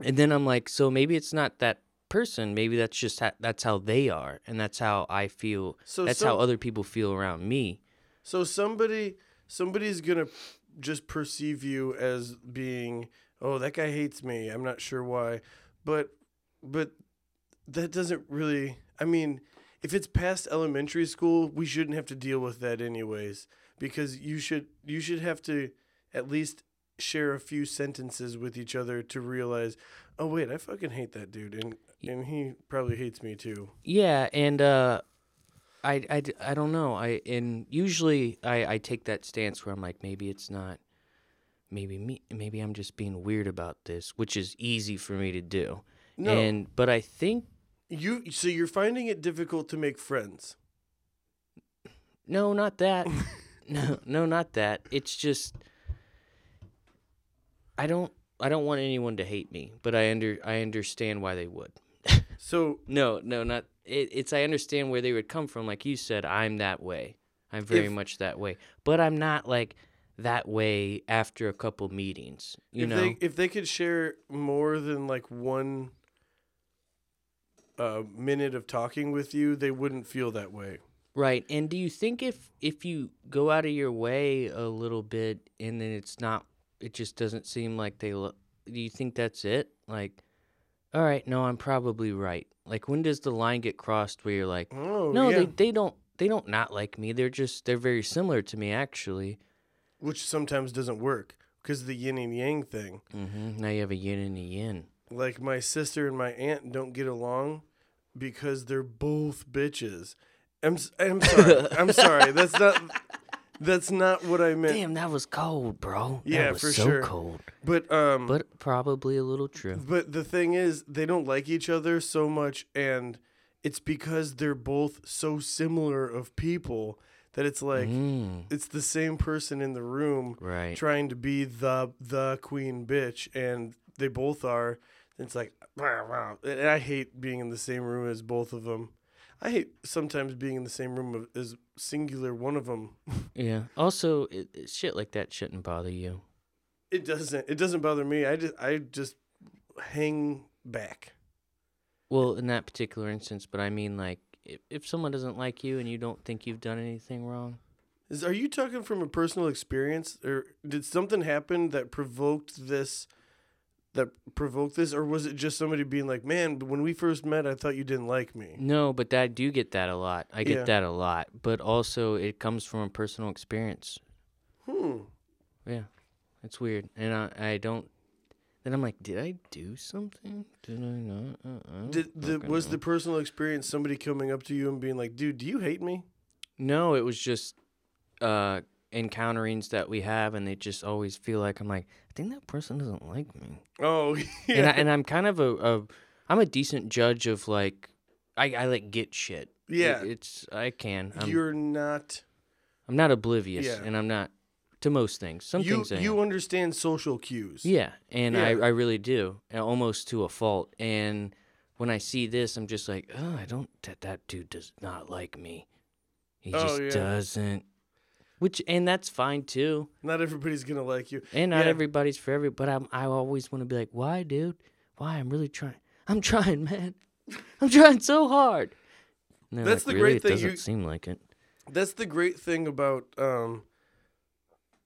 and then I'm like, so maybe it's not that person. Maybe that's just ha- that's how they are, and that's how I feel. So that's some- how other people feel around me. So somebody somebody's gonna just perceive you as being, oh, that guy hates me. I'm not sure why, but but that doesn't really. I mean, if it's past elementary school, we shouldn't have to deal with that anyways, because you should you should have to at least share a few sentences with each other to realize, oh wait, I fucking hate that dude, and and he probably hates me too. Yeah, and uh, I, I, I don't know. I and usually I, I take that stance where I'm like maybe it's not, maybe me, maybe I'm just being weird about this, which is easy for me to do. No, And but I think you so you're finding it difficult to make friends. no, not that. no, no, not that. It's just I don't I don't want anyone to hate me, but I under I understand why they would. So No, no, not it, it's I understand where they would come from. Like you said, I'm that way. I'm very If- much that way. But I'm not like that way after a couple meetings. You if know? they if they could share more than like one uh, minute of talking with you, they wouldn't feel that way. Right. And do you think if if you go out of your way a little bit and then it's not it just doesn't seem like they lo- do you think that's it? Like all right, no, I'm probably right. Like when does the line get crossed where you're like, Oh no, yeah, they they don't they don't not like me. They're just they're very similar to me actually. which sometimes doesn't work because of the yin and yang thing. Mhm. Now you have a yin and a yin. Like my sister and my aunt don't get along because they're both bitches. I'm I'm sorry. I'm sorry. That's not that's not what I meant. Damn, that was cold, bro. That Yeah, was for so sure. cold. But um But probably a little true. But the thing is, they don't like each other so much, and it's because they're both so similar of people that it's like Mm, it's the same person in the room right. trying to be the the queen bitch, and they both are. It's like, wow, wow. And I hate being in the same room as both of them. I hate sometimes being in the same room as singular one of them. Yeah. Also, it, it- shit like that shouldn't bother you. It doesn't. It doesn't bother me. I just I just hang back. Well, in that particular instance, but I mean, like, if, if someone doesn't like you and you don't think you've done anything wrong, Is are you talking from a personal experience, or did something happen that provoked this? That provoked this, or was it just somebody being like, "Man, when we first met, I thought you didn't like me." no, but that I do get that a lot. I get Yeah. that a lot, but also it comes from a personal experience. Hmm. Yeah, it's weird, and I I don't. Then I'm like, did I do something? Did I not? Uh, I Did the was the personal experience somebody coming up to you and being like, "Dude, do you hate me?" No, it was just uh encounterings that we have, and they just always feel like I'm like, I think that person doesn't like me. Oh, and, yeah. I, and I'm kind of a, a I'm a decent judge of like I, I like get shit. It- yeah. it's I can. I'm, You're not. I'm not oblivious, Yeah. and I'm not to most things. Some You things I you am. understand social cues. yeah, and I Yeah. I really do, almost to a fault. And when I see this, I'm just like, oh, I don't. That that dude does not like me. He Oh, just yeah. doesn't. Which and that's fine too. Not everybody's gonna like you. And not Yeah. everybody's for every. But I'm I always want to be like, why, dude? Why? I'm really trying. I'm trying, man. I'm trying so hard. That's like, the really? great thing, It doesn't you- seem like it. That's the great thing about um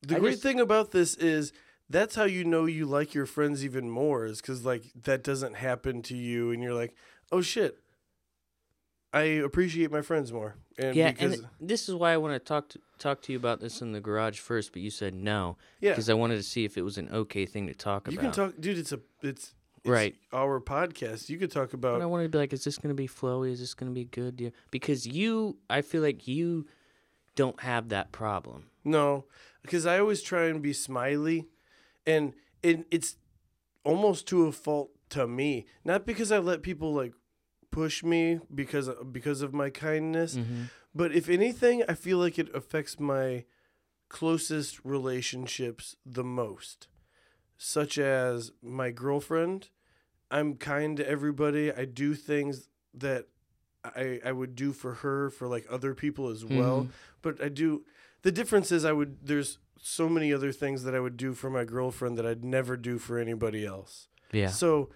the I great just- thing about this is that's how you know you like your friends even more is cuz like that doesn't happen to you and you're like, "Oh shit. I appreciate my friends more." And yeah, because and this is why I want to talk to talk to you about this in the garage first, but you said no yeah, because I wanted to see if it was an okay thing to talk you about. You can talk dude, it's a it's, it's Right. our podcast. You could talk But I about wanted to be like, is this going to be flowy? Is this going to be good? Yeah. Because you, I feel like you don't have that problem. No, because I always try and be smiley, and it, it's almost to a fault to me. Not because I let people like push me because because of my kindness, Mm-hmm. but if anything, I feel like it affects my closest relationships the most, such as my girlfriend. I'm kind to everybody. I do things that I I would do for her for like other people as well. Mhm. But I do. The difference is I would. There's so many other things that I would do for my girlfriend that I'd never do for anybody else. Yeah. So,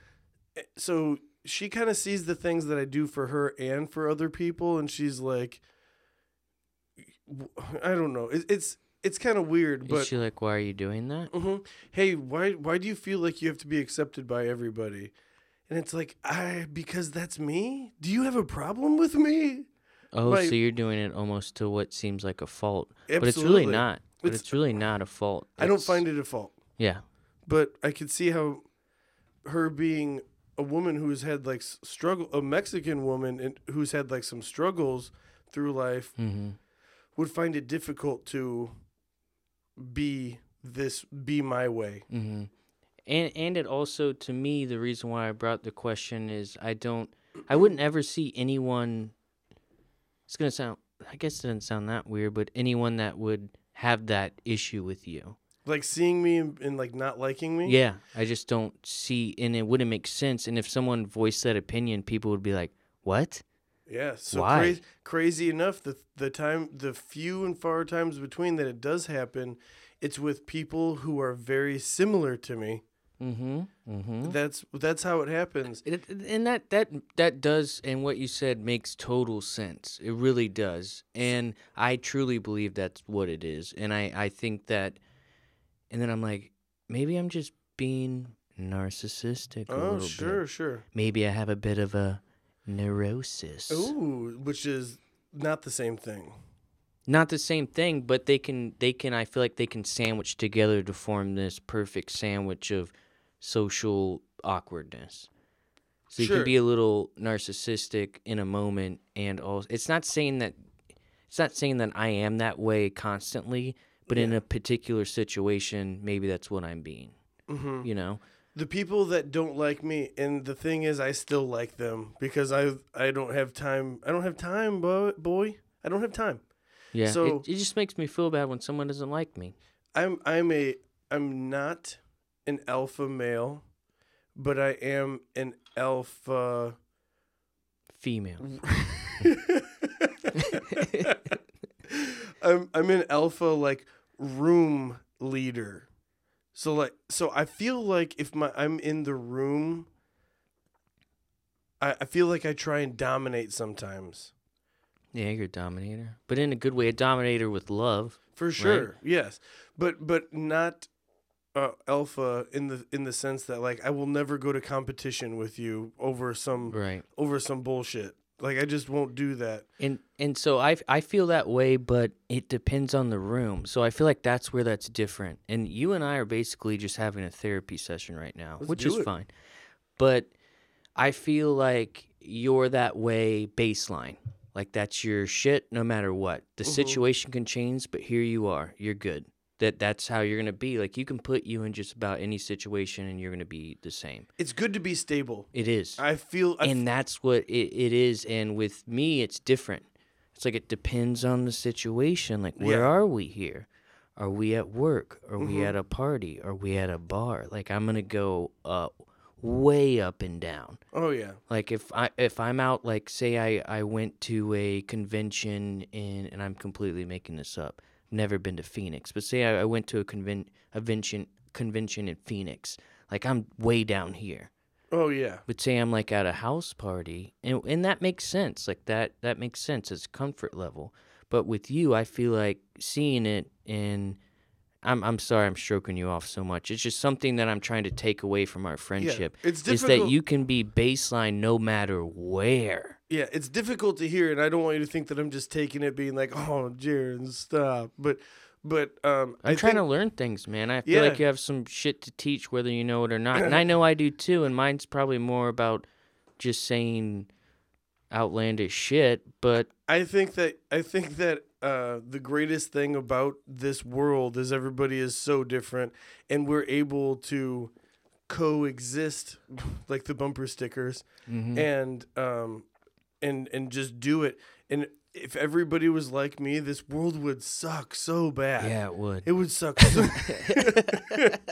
eh, so she kind of sees the things that I do for her and for other people, and she's like, I don't know. It, it's it's kind of weird, Is but she like, why are you doing that? Mhm. hey, why why do you feel like you have to be accepted by everybody? And it's like, I because that's me. Do you have a problem with me? Oh, so you're doing it almost to what seems like a fault, but it's really not. But It's- it's, really not a fault. I don't find it a fault, Yeah. but I could see how her being a woman who's had like struggle, a Mexican woman and who's had like some struggles through life Mm-hmm. would find it difficult to be this be my way. Mm-hmm. And and it also to me the reason why I brought the question is I don't I wouldn't ever see anyone. It's gonna sound I guess it doesn't sound that weird, but anyone that would have that issue with you. Like seeing me and, and like not liking me. Yeah, I just don't see, and it wouldn't make sense. And if someone voiced that opinion, people would be like, "What?" Yeah. So Why? crazy, crazy enough, the the time, the few and far times between that it does happen, it's with people who are very similar to me. Mm-hmm. Mm-hmm. That's that's how it happens. It, and that that that does and what you said makes total sense it really does and i truly believe that's what it is and i i think that and then i'm like maybe i'm just being narcissistic a Oh, little sure, bit sure. maybe i have a bit of a neurosis Ooh, which is not the same thing. not the same thing but they can they can i feel like they can sandwich together to form this perfect sandwich of social awkwardness so you Sure. can be a little narcissistic in a moment and also it's not saying that it's not saying that i am that way constantly but in a particular situation maybe that's what i'm being hmm you know The people that don't like me, and the thing is, I still like them because I I don't have time. I don't have time, boy. Boy, I don't have time. yeah So- it, it just makes me feel bad when someone doesn't like me I'm I'm a I'm not an alpha male, but I am an alpha. female I'm I'm an alpha like room leader. So like so I feel like if my I'm in the room I, I feel like I try and dominate sometimes. yeah you're a dominator but in a good way a dominator with love For sure. Yes. But but not uh, alpha in the in the sense that like I will never go to competition with you over some right over some bullshit. Like I just won't do that. And and so I I feel that way, but it depends on the room. So I feel like that's where that's different. And you and I are basically just having a therapy session right now, Let's which is it. fine. But I feel like you're that way baseline. Like that's your shit no matter what. The Mhm. situation can change, but here you are. You're good. That that's how you're going to be. Like you can put you in just about any situation and you're going to be the same. It's good to be stable. It is I feel I and that's what it, it is and with me it's different it's like it depends on the situation like where Yeah. are we here are we at work are we Mhm. at a party are we at a bar like i'm gonna go uh way up and down Oh yeah. like if i if i'm out like say i i went to a convention in and i'm completely making this up never been to phoenix but say i, I went to a conven- a convention convention in phoenix like i'm way down here Oh yeah. but say I'm like at a house party, and and that makes sense. Like that that makes sense as comfort level. But with you, I feel like seeing it, and I'm I'm sorry I'm stroking you off so much. It's just something that I'm trying to take away from our friendship. Yeah, it's difficult. Is that you can be baseline no matter where. Yeah, it's difficult to hear, and I don't want you to think that I'm just taking it, being like, "Oh, Jarrod, stop." But, but um, I'm I trying think, to learn things, man. I feel like you have some shit to teach, whether you know it or not. And I know I do too. And mine's probably more about just saying outlandish shit. But I think that I think that uh, the greatest thing about this world is everybody is so different, and we're able to coexist, like the bumper stickers, mhm. and um, and and just do it. And if everybody was like me, this world would suck so bad. yeah, it would. It would suck so. Bad.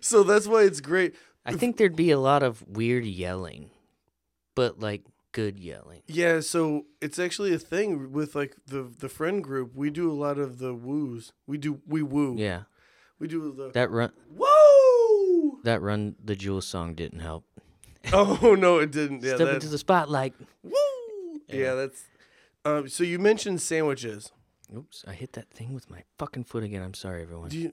So that's why it's great. I think there'd be a lot of weird yelling, but like good yelling. Yeah, so it's actually a thing with like the the friend group. We do a lot of the woos. We do we woo. Yeah, We do the that run woo. that run the Jewel song didn't help. Oh no, it didn't. Yeah, Step that, into the spotlight. woo. Yeah. That's. Um, so you mentioned sandwiches. Oops, I hit that thing with my fucking foot again. I'm sorry, everyone. Do you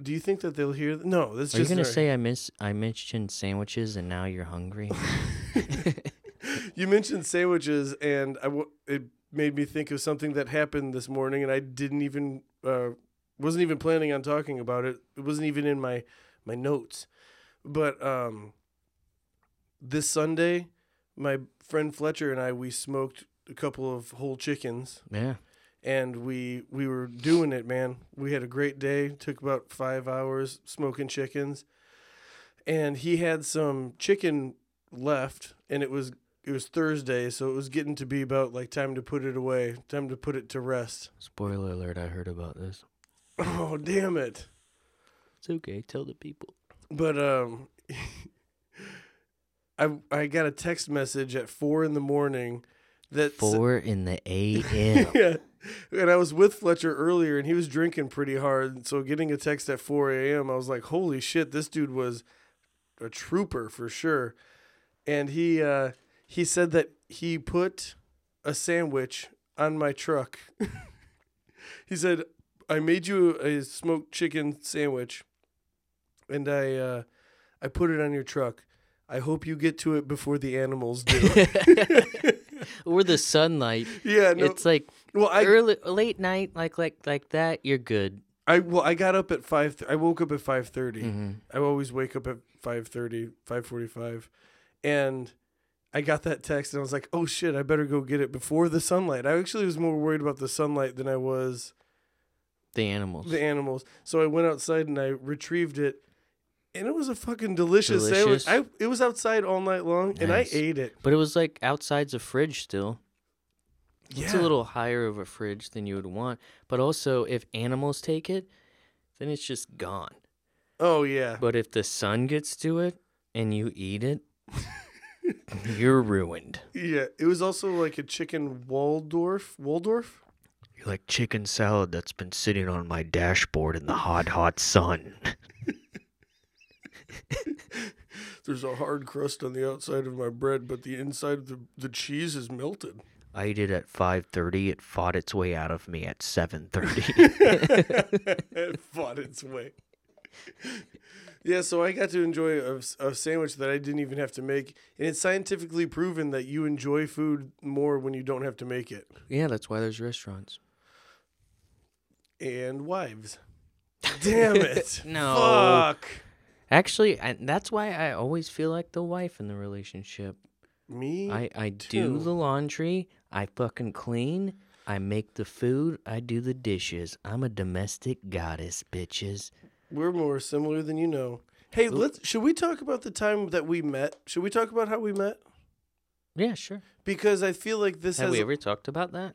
do you think that they'll hear? Th- no, that's Are you just. gonna our- say I miss I mentioned sandwiches and now you're hungry? you mentioned sandwiches, and I w- it made me think of something that happened this morning, and I didn't even uh, wasn't even planning on talking about it. It wasn't even in my my notes, but um, this Sunday, my friend Fletcher and I we smoked a couple of whole chickens, yeah. and we we were doing it, man. We had a great day. Took about five hours smoking chickens, and he had some chicken left, and it was it was Thursday, so it was getting to be about like time to put it away, time to put it to rest. Spoiler alert, I heard about this. Oh damn it! It's okay, tell the people. But um, I I got a text message at four in the morning that Four in the AM. yeah. And I was with Fletcher earlier and he was drinking pretty hard. So getting a text at 4 a.m., I was like, holy shit, this dude was a trooper for sure. And he uh, he said that he put a sandwich on my truck. he said, I made you a smoked chicken sandwich and I uh, I put it on your truck. I hope you get to it before the animals do. or the sunlight. yeah, no. It's like well, I early late night, like like like that, you're good. I well, I got up at five. I woke up at five hmm I always wake up at 5.30, 5.45. and I got that text and I was like, "Oh shit, I better go get it before the sunlight." I actually was more worried about the sunlight than I was The animals. the animals. So I went outside and I retrieved it, and it was a fucking delicious, Delicious? sandwich. I it was outside all night long, and I Nice. ate it. but it was like outside's a fridge still. It's a Yeah. little higher of a fridge than you would want. But also, if animals take it, then it's just gone. Oh yeah. But if the sun gets to it and you eat it, you're ruined. Yeah, it was also like a chicken Waldorf. Waldorf. You're like chicken salad that's been sitting on my dashboard in the hot, hot sun. There's a hard crust on the outside of my bread, but the inside of the, the cheese is melted. I ate it at 5:30. It fought its way out of me at 7:30. it fought its way. Yeah, so I got to enjoy a, a sandwich that I didn't even have to make, and it's scientifically proven that you enjoy food more when you don't have to make it. yeah, that's why there's restaurants. And wives. Damn it! No. Fuck Actually, I, that's why I always feel like the wife in the relationship. me. I I do the laundry, I fucking clean, I make the food, I do the dishes. I'm a domestic goddess, bitches. We're more similar than you know. Hey, let's. Should we talk about the time that we met? Should we talk about how we met? Yeah, sure. Because I feel like this Have has. we ever talked about that?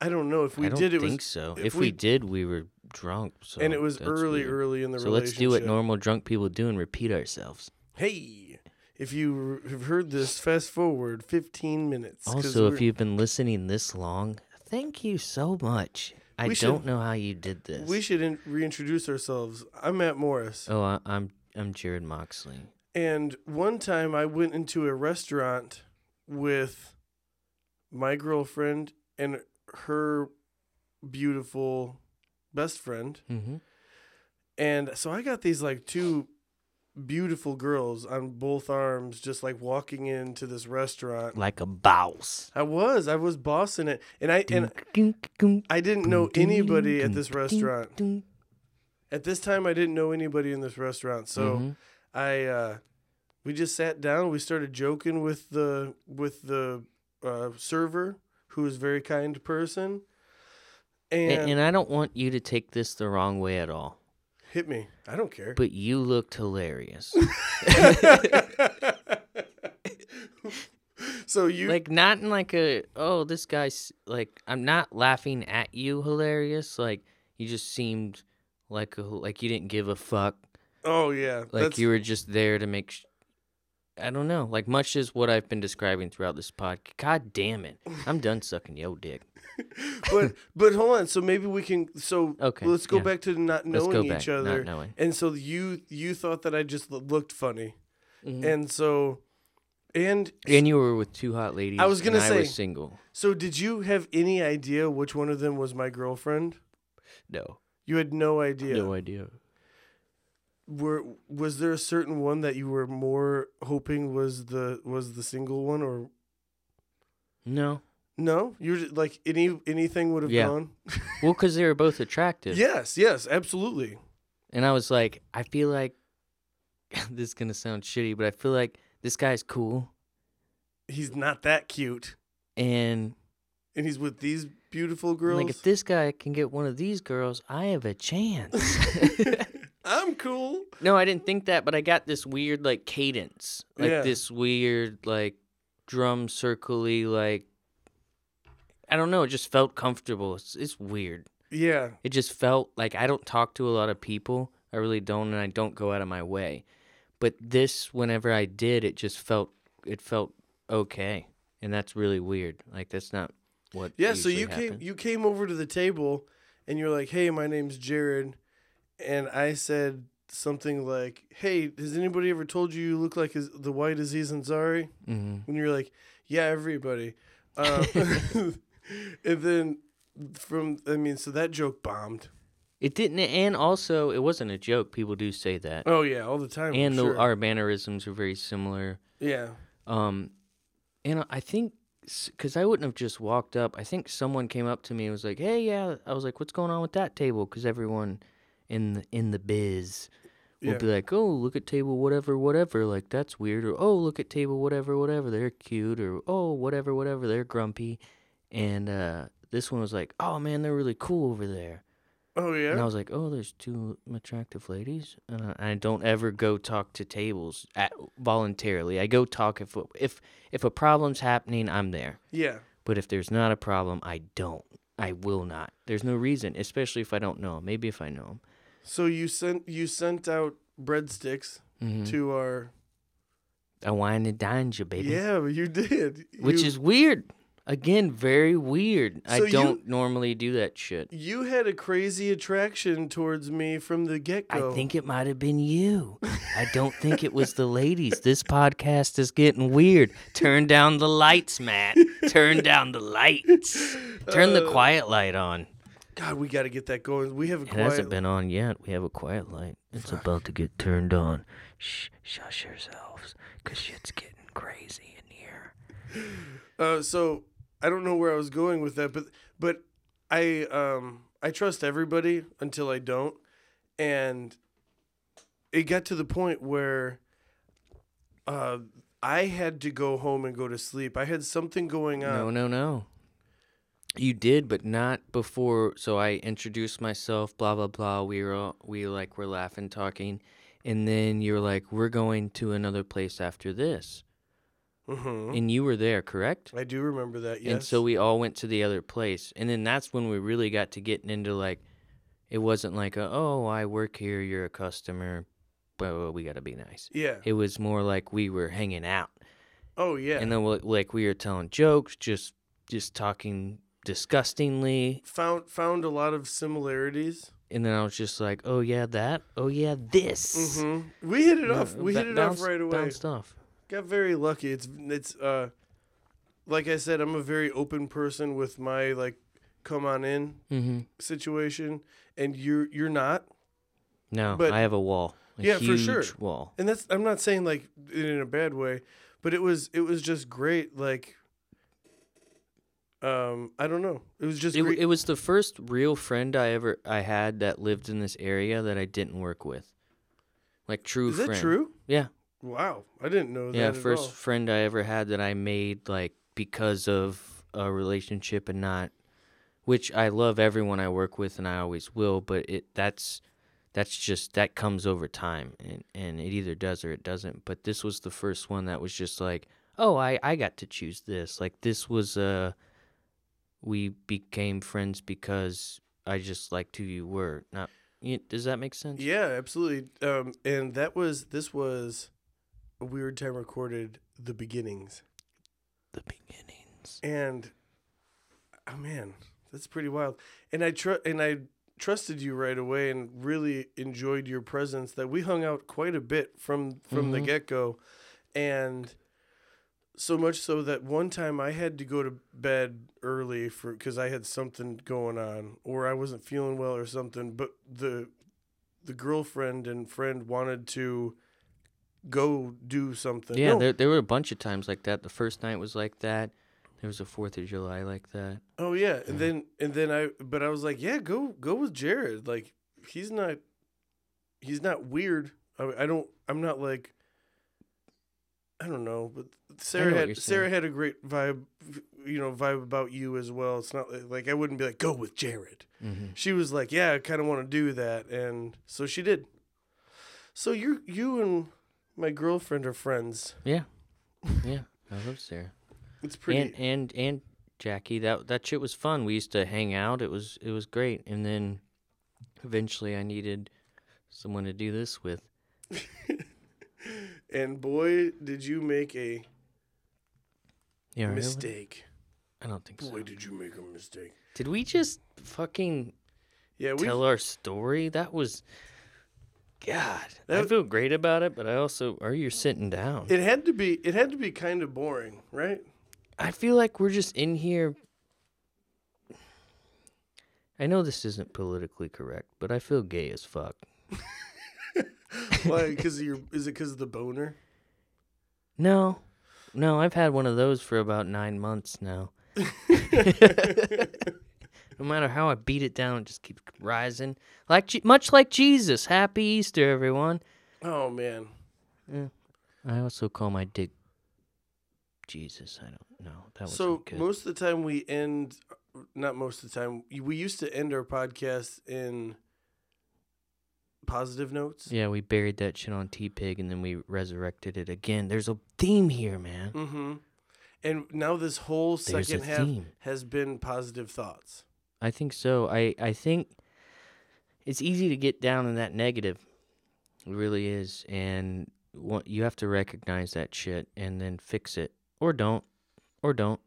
I don't know if we did. I don't did. It think was so. if If, we, we- did, we were drunk. So and it was that's early, weird. early in the So let's do what normal drunk people do and repeat ourselves. Hey, if you have heard this, fast forward 15 minutes. 'cause Also, if we're- you've been listening this long, thank you so much. I We should- don't know how you did this. we should in- reintroduce ourselves. I'm Matt Morris, oh, I, I'm I'm Jarrod Moxley. and one time I went into a restaurant with my girlfriend and her beautiful best friend, Mm-hmm. and so I got these like two beautiful girls on both arms, just like walking into this restaurant. Like a boss. I was, I was bossing it, and I and I didn't know anybody at this restaurant. At this time, I didn't know anybody in this restaurant, so Mhm. I uh, we just sat down. We started joking with the with the uh, server, who was a very kind person, and, and, and I don't want you to take this the wrong way at all, hit me. I don't care. but you looked hilarious. so you like not in like a oh this guy's like I'm not laughing at you hilarious. Like you just seemed like a, like you didn't give a fuck. oh yeah, Like that's you were just there to make. Sh- I don't know. Like much as what I've been describing throughout this podcast. God damn it. I'm done sucking yo dick. but but hold on. So maybe we can. So Okay, let's go yeah. back to not Let's knowing go back. each other. Not knowing. And so you you thought that I just lo- looked funny, Mhm. and so and And you were with two hot ladies. I was gonna and I say- was single. so did you have any idea which one of them was my girlfriend? No. You had no idea. No idea. Were was there a certain one that you were more hoping was the was the single one or No. No? you're just, like any anything would have Yeah. gone. Well, because they were both attractive. Yes, yes, absolutely. And I was like, I feel like this is gonna sound shitty, but I feel like this guy's cool, He's not that cute, and and he's with these beautiful I'm girls. like if this guy can get one of these girls, I have a chance. I'm cool. no, I didn't think that, but I got this weird like cadence, like Yeah. this weird like drum circly like. I don't know. It just felt comfortable. It's, it's weird. Yeah, It just felt like I don't talk to a lot of people. I really don't, and I don't go out of my way. But this, whenever I did, it just felt it felt okay, and that's really weird. Like that's not what. yeah. So you came you came over to the table, and you're like, "Hey, my name's Jarrod," and I said something like, "Hey, has anybody ever told you you look like the white Aziz Ansari?" Mhm. And you're like, "Yeah, everybody." Uh, and then from I mean, so that joke bombed. It didn't, and also it wasn't a joke. People do say that, Oh yeah, all the time. and the, sure. our mannerisms are very similar. yeah. Um, and I think because I wouldn't have just walked up. I think someone came up to me and was like, "Hey, yeah." I was like, "What's going on with that table?" Because everyone in the, in the biz will Yeah. be like, "Oh, look at table whatever whatever." Like that's weird. Or oh, look at table whatever whatever. They're cute. Or oh, whatever whatever. They're grumpy. And uh, this one was like, "Oh man, they're really cool over there." Oh yeah. And I was like, "Oh, there's two attractive ladies." And I don't ever go talk to tables at, voluntarily. I go talk if if if a problem's happening, I'm there. yeah. But if there's not a problem, I don't. I will not. There's no reason, especially if I don't know. Maybe if I know them. So you sent you sent out breadsticks Mm-hmm. to our I wine and dined you, baby. yeah, you did. Which You- is weird. Again, very weird. So I don't normally do that shit. you had a crazy attraction towards me from the get go. I think it might have been you. I don't think it was the ladies. This podcast is getting weird. Turn down the lights, Matt. Turn down the lights. Turn the Uh, quiet light on. God, we got to get that going. We have a It quiet. hasn't been on yet. We have a quiet light. It's about to get turned on. Shh, shush yourselves, cause shit's getting crazy in here. Uh, so I don't know where I was going with that, but but I um I trust everybody until I don't, and it got to the point where uh I had to go home and go to sleep. I had something going on. No, no, no. You did, but not before. So I introduced myself. Blah blah blah. We were all, we like were laughing, talking, and then you were like, "We're going to another place after this," hmm and you were there, correct? I do remember that. Yes. And so we all went to the other place, and then that's when we really got to getting into like, it wasn't like, a, "Oh, I work here. You're a customer." But we got to be nice. yeah. It was more like we were hanging out. Oh yeah. and then we- like we were telling jokes, just just talking disgustingly, found found a lot of similarities. and then I was just like, "Oh yeah, that. Oh yeah, this." Mm-hmm. We hit it No, off. We hit it bounced- off right away. Bounced off. Got very lucky. It's it's uh like I said, I'm a very open person with my like come on in Mm-hmm. situation and you're you're not. No, But- I have a wall. A Yeah, for sure. Wall. And that's I'm not saying like in a bad way, but it was it was just great like um I don't know. It was just It, great. it was the first real friend I ever I had that lived in this area that I didn't work with. Like true Is that friend. true? Yeah. Wow. I didn't know that. Yeah, first all. friend I ever had that I made like because of a relationship and not which I love everyone I work with and I always will, but it that's that's just that comes over time and and it either does or it doesn't. But this was the first one that was just like, "Oh, I I got to choose this." Like this was a we became friends because I just liked who you were. Not you, does that make sense? Yeah, absolutely. Um and that was this was weird time recorded the beginnings, The beginnings. and oh man, that's pretty wild. And I tr- and I trusted you right away, and really enjoyed your presence. That we hung out quite a bit from from the Mhm. get go, and so much so that one time I had to go to bed early for because I had something going on or I wasn't feeling well or something. But the the girlfriend and friend wanted to go do something. Yeah, No, there there were a bunch of times like that. The first night was like that. There was a Fourth of July like that. Oh yeah, and then and then I but I was like, yeah, go go with Jarrod. Like he's not he's not weird. I, I don't I'm not like I don't know, but Sarah had Sarah saying. had a great vibe, you know, vibe about you as well. It's not like, like I wouldn't be like go with Jarrod. Mm-hmm. She was like, yeah, I kind of want to do that, and so she did. So you you and my girlfriend are friends. Yeah, yeah. I love Sarah. It's pretty. And and and Jackie, that that shit was fun. We used to hang out. It was it was great. And then eventually, I needed someone to do this with. and boy, did you make a Yeah, really? mistake. I don't think so. Boy, did you make a mistake. Did we just fucking Yeah, we tell our story? That was. God, I feel great about it, but I also are you sitting down? it had to be it had to be kind of boring, right? I feel like we're just in here. I know this isn't politically correct, but I feel gay as fuck. Why? Because your is it because of the boner? No, no, I've had one of those for about nine months now. no matter how I beat it down, it just keeps rising. Like much like Jesus. Happy Easter, everyone. Oh man, Yeah. I also call my dick Jesus. I don't know. That was so good. most of the time we end, not most of the time. We used to end our podcast in positive notes. yeah, we buried that shit on T Pig and then we resurrected it again. There's a theme here, man. Mm-hmm. And now this whole There's second half theme. has been positive thoughts. I think so. I I think it's easy to get down in that negative. It really is, and what you have to recognize that shit and then fix it, or don't, or don't,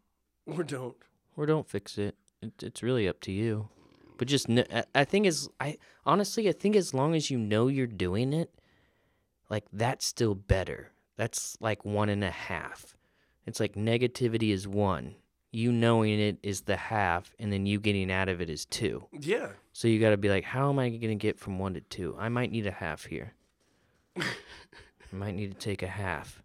Or don't. or don't fix it. it it's really up to you. But just kn- I- I think as I honestly I think as long as you know you're doing it, like that's still better. That's like one and a half. It's like negativity is one. You knowing it is the half, and then you getting out of it is two. Yeah. So you got to be like, how am I going to get from one to two? I might need a half here. I might need to take a half.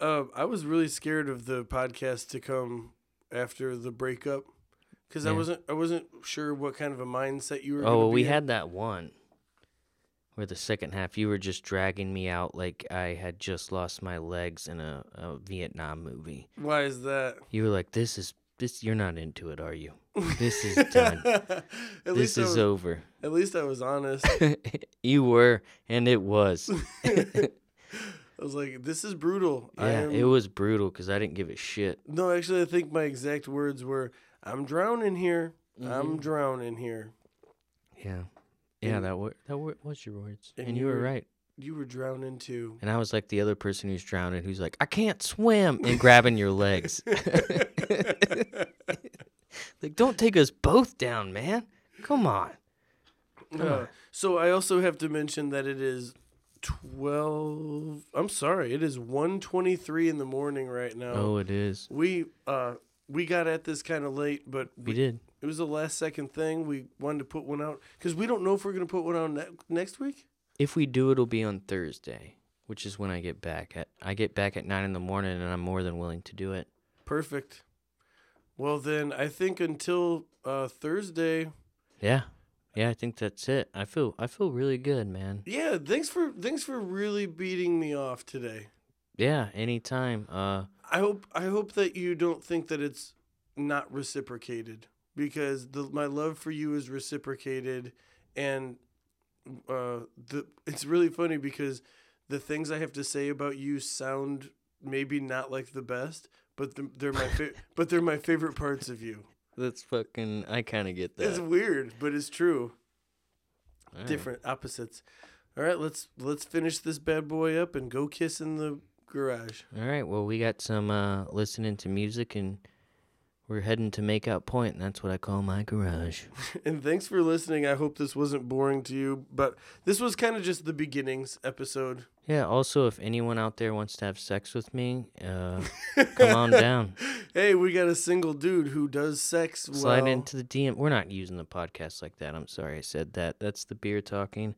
Um, I was really scared of the podcast to come after the breakup because I wasn't I wasn't sure what kind of a mindset you were. Oh, well, be we in. had that one where the second half you were just dragging me out like I had just lost my legs in a, a Vietnam movie. Why is that? You were like, "This is this. You're not into it, are you? This is done. at this is was, over." At least I was honest. you were, and it was. I was like, "This is brutal." Yeah, am, it was brutal because I didn't give a shit. No, actually, I think my exact words were, "I'm drowning here. I'm Mhm. drowning here." Yeah, yeah, And- that were, that was your words, and and, you you were were- right. You were drowning too. And I was like the other person who's drowning, who's like, I can't swim, and grabbing your legs. Like, don't take us both down, man. Come on. Come Uh, on. so I also have to mention that it is twelve. I'm sorry, it is one twenty-three in the morning right now. Oh, it is. We uh we got at this kind of late, but We did. it was a last second thing. We wanted to put one out because we don't know if we're gonna put one out ne- next week. If we do, it'll be on Thursday, which is when I get back. At I get back at nine in the morning, and I'm more than willing to do it. Perfect. Well then, I think until uh, Thursday. Yeah, yeah. I think that's it. I feel I feel really good, man. Yeah, thanks for thanks for really beating me off today. Yeah. Anytime. Uh. I hope I hope that you don't think that it's not reciprocated because the my love for you is reciprocated and uh the it's really funny because the things I have to say about you sound maybe not like the best but the, they're my fa- but they're my favorite parts of you. That's fucking. I kind of get that. It's weird, but it's true. All right. Different opposites. All right, let's let's finish this bad boy up and go kiss in the garage. All right. Well, we got some uh, listening to music, and we're heading to make Makeout Point, and that's what I call my garage. And thanks for listening. I hope this wasn't boring to you, but this was kind of just the beginnings episode. Yeah. Also, if anyone out there wants to have sex with me, uh, come on down. Hey, we got a single dude who does sex Slide well. into the DM. We're not using the podcast like that. I'm sorry I said that. That's the beer talking.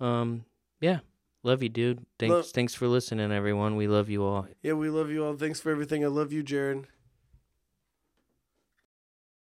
Um. Yeah. Love you, dude. Thanks. Lo- thanks for listening, everyone. We love you all. Yeah, we love you all. Thanks for everything. I love you, Jarrod.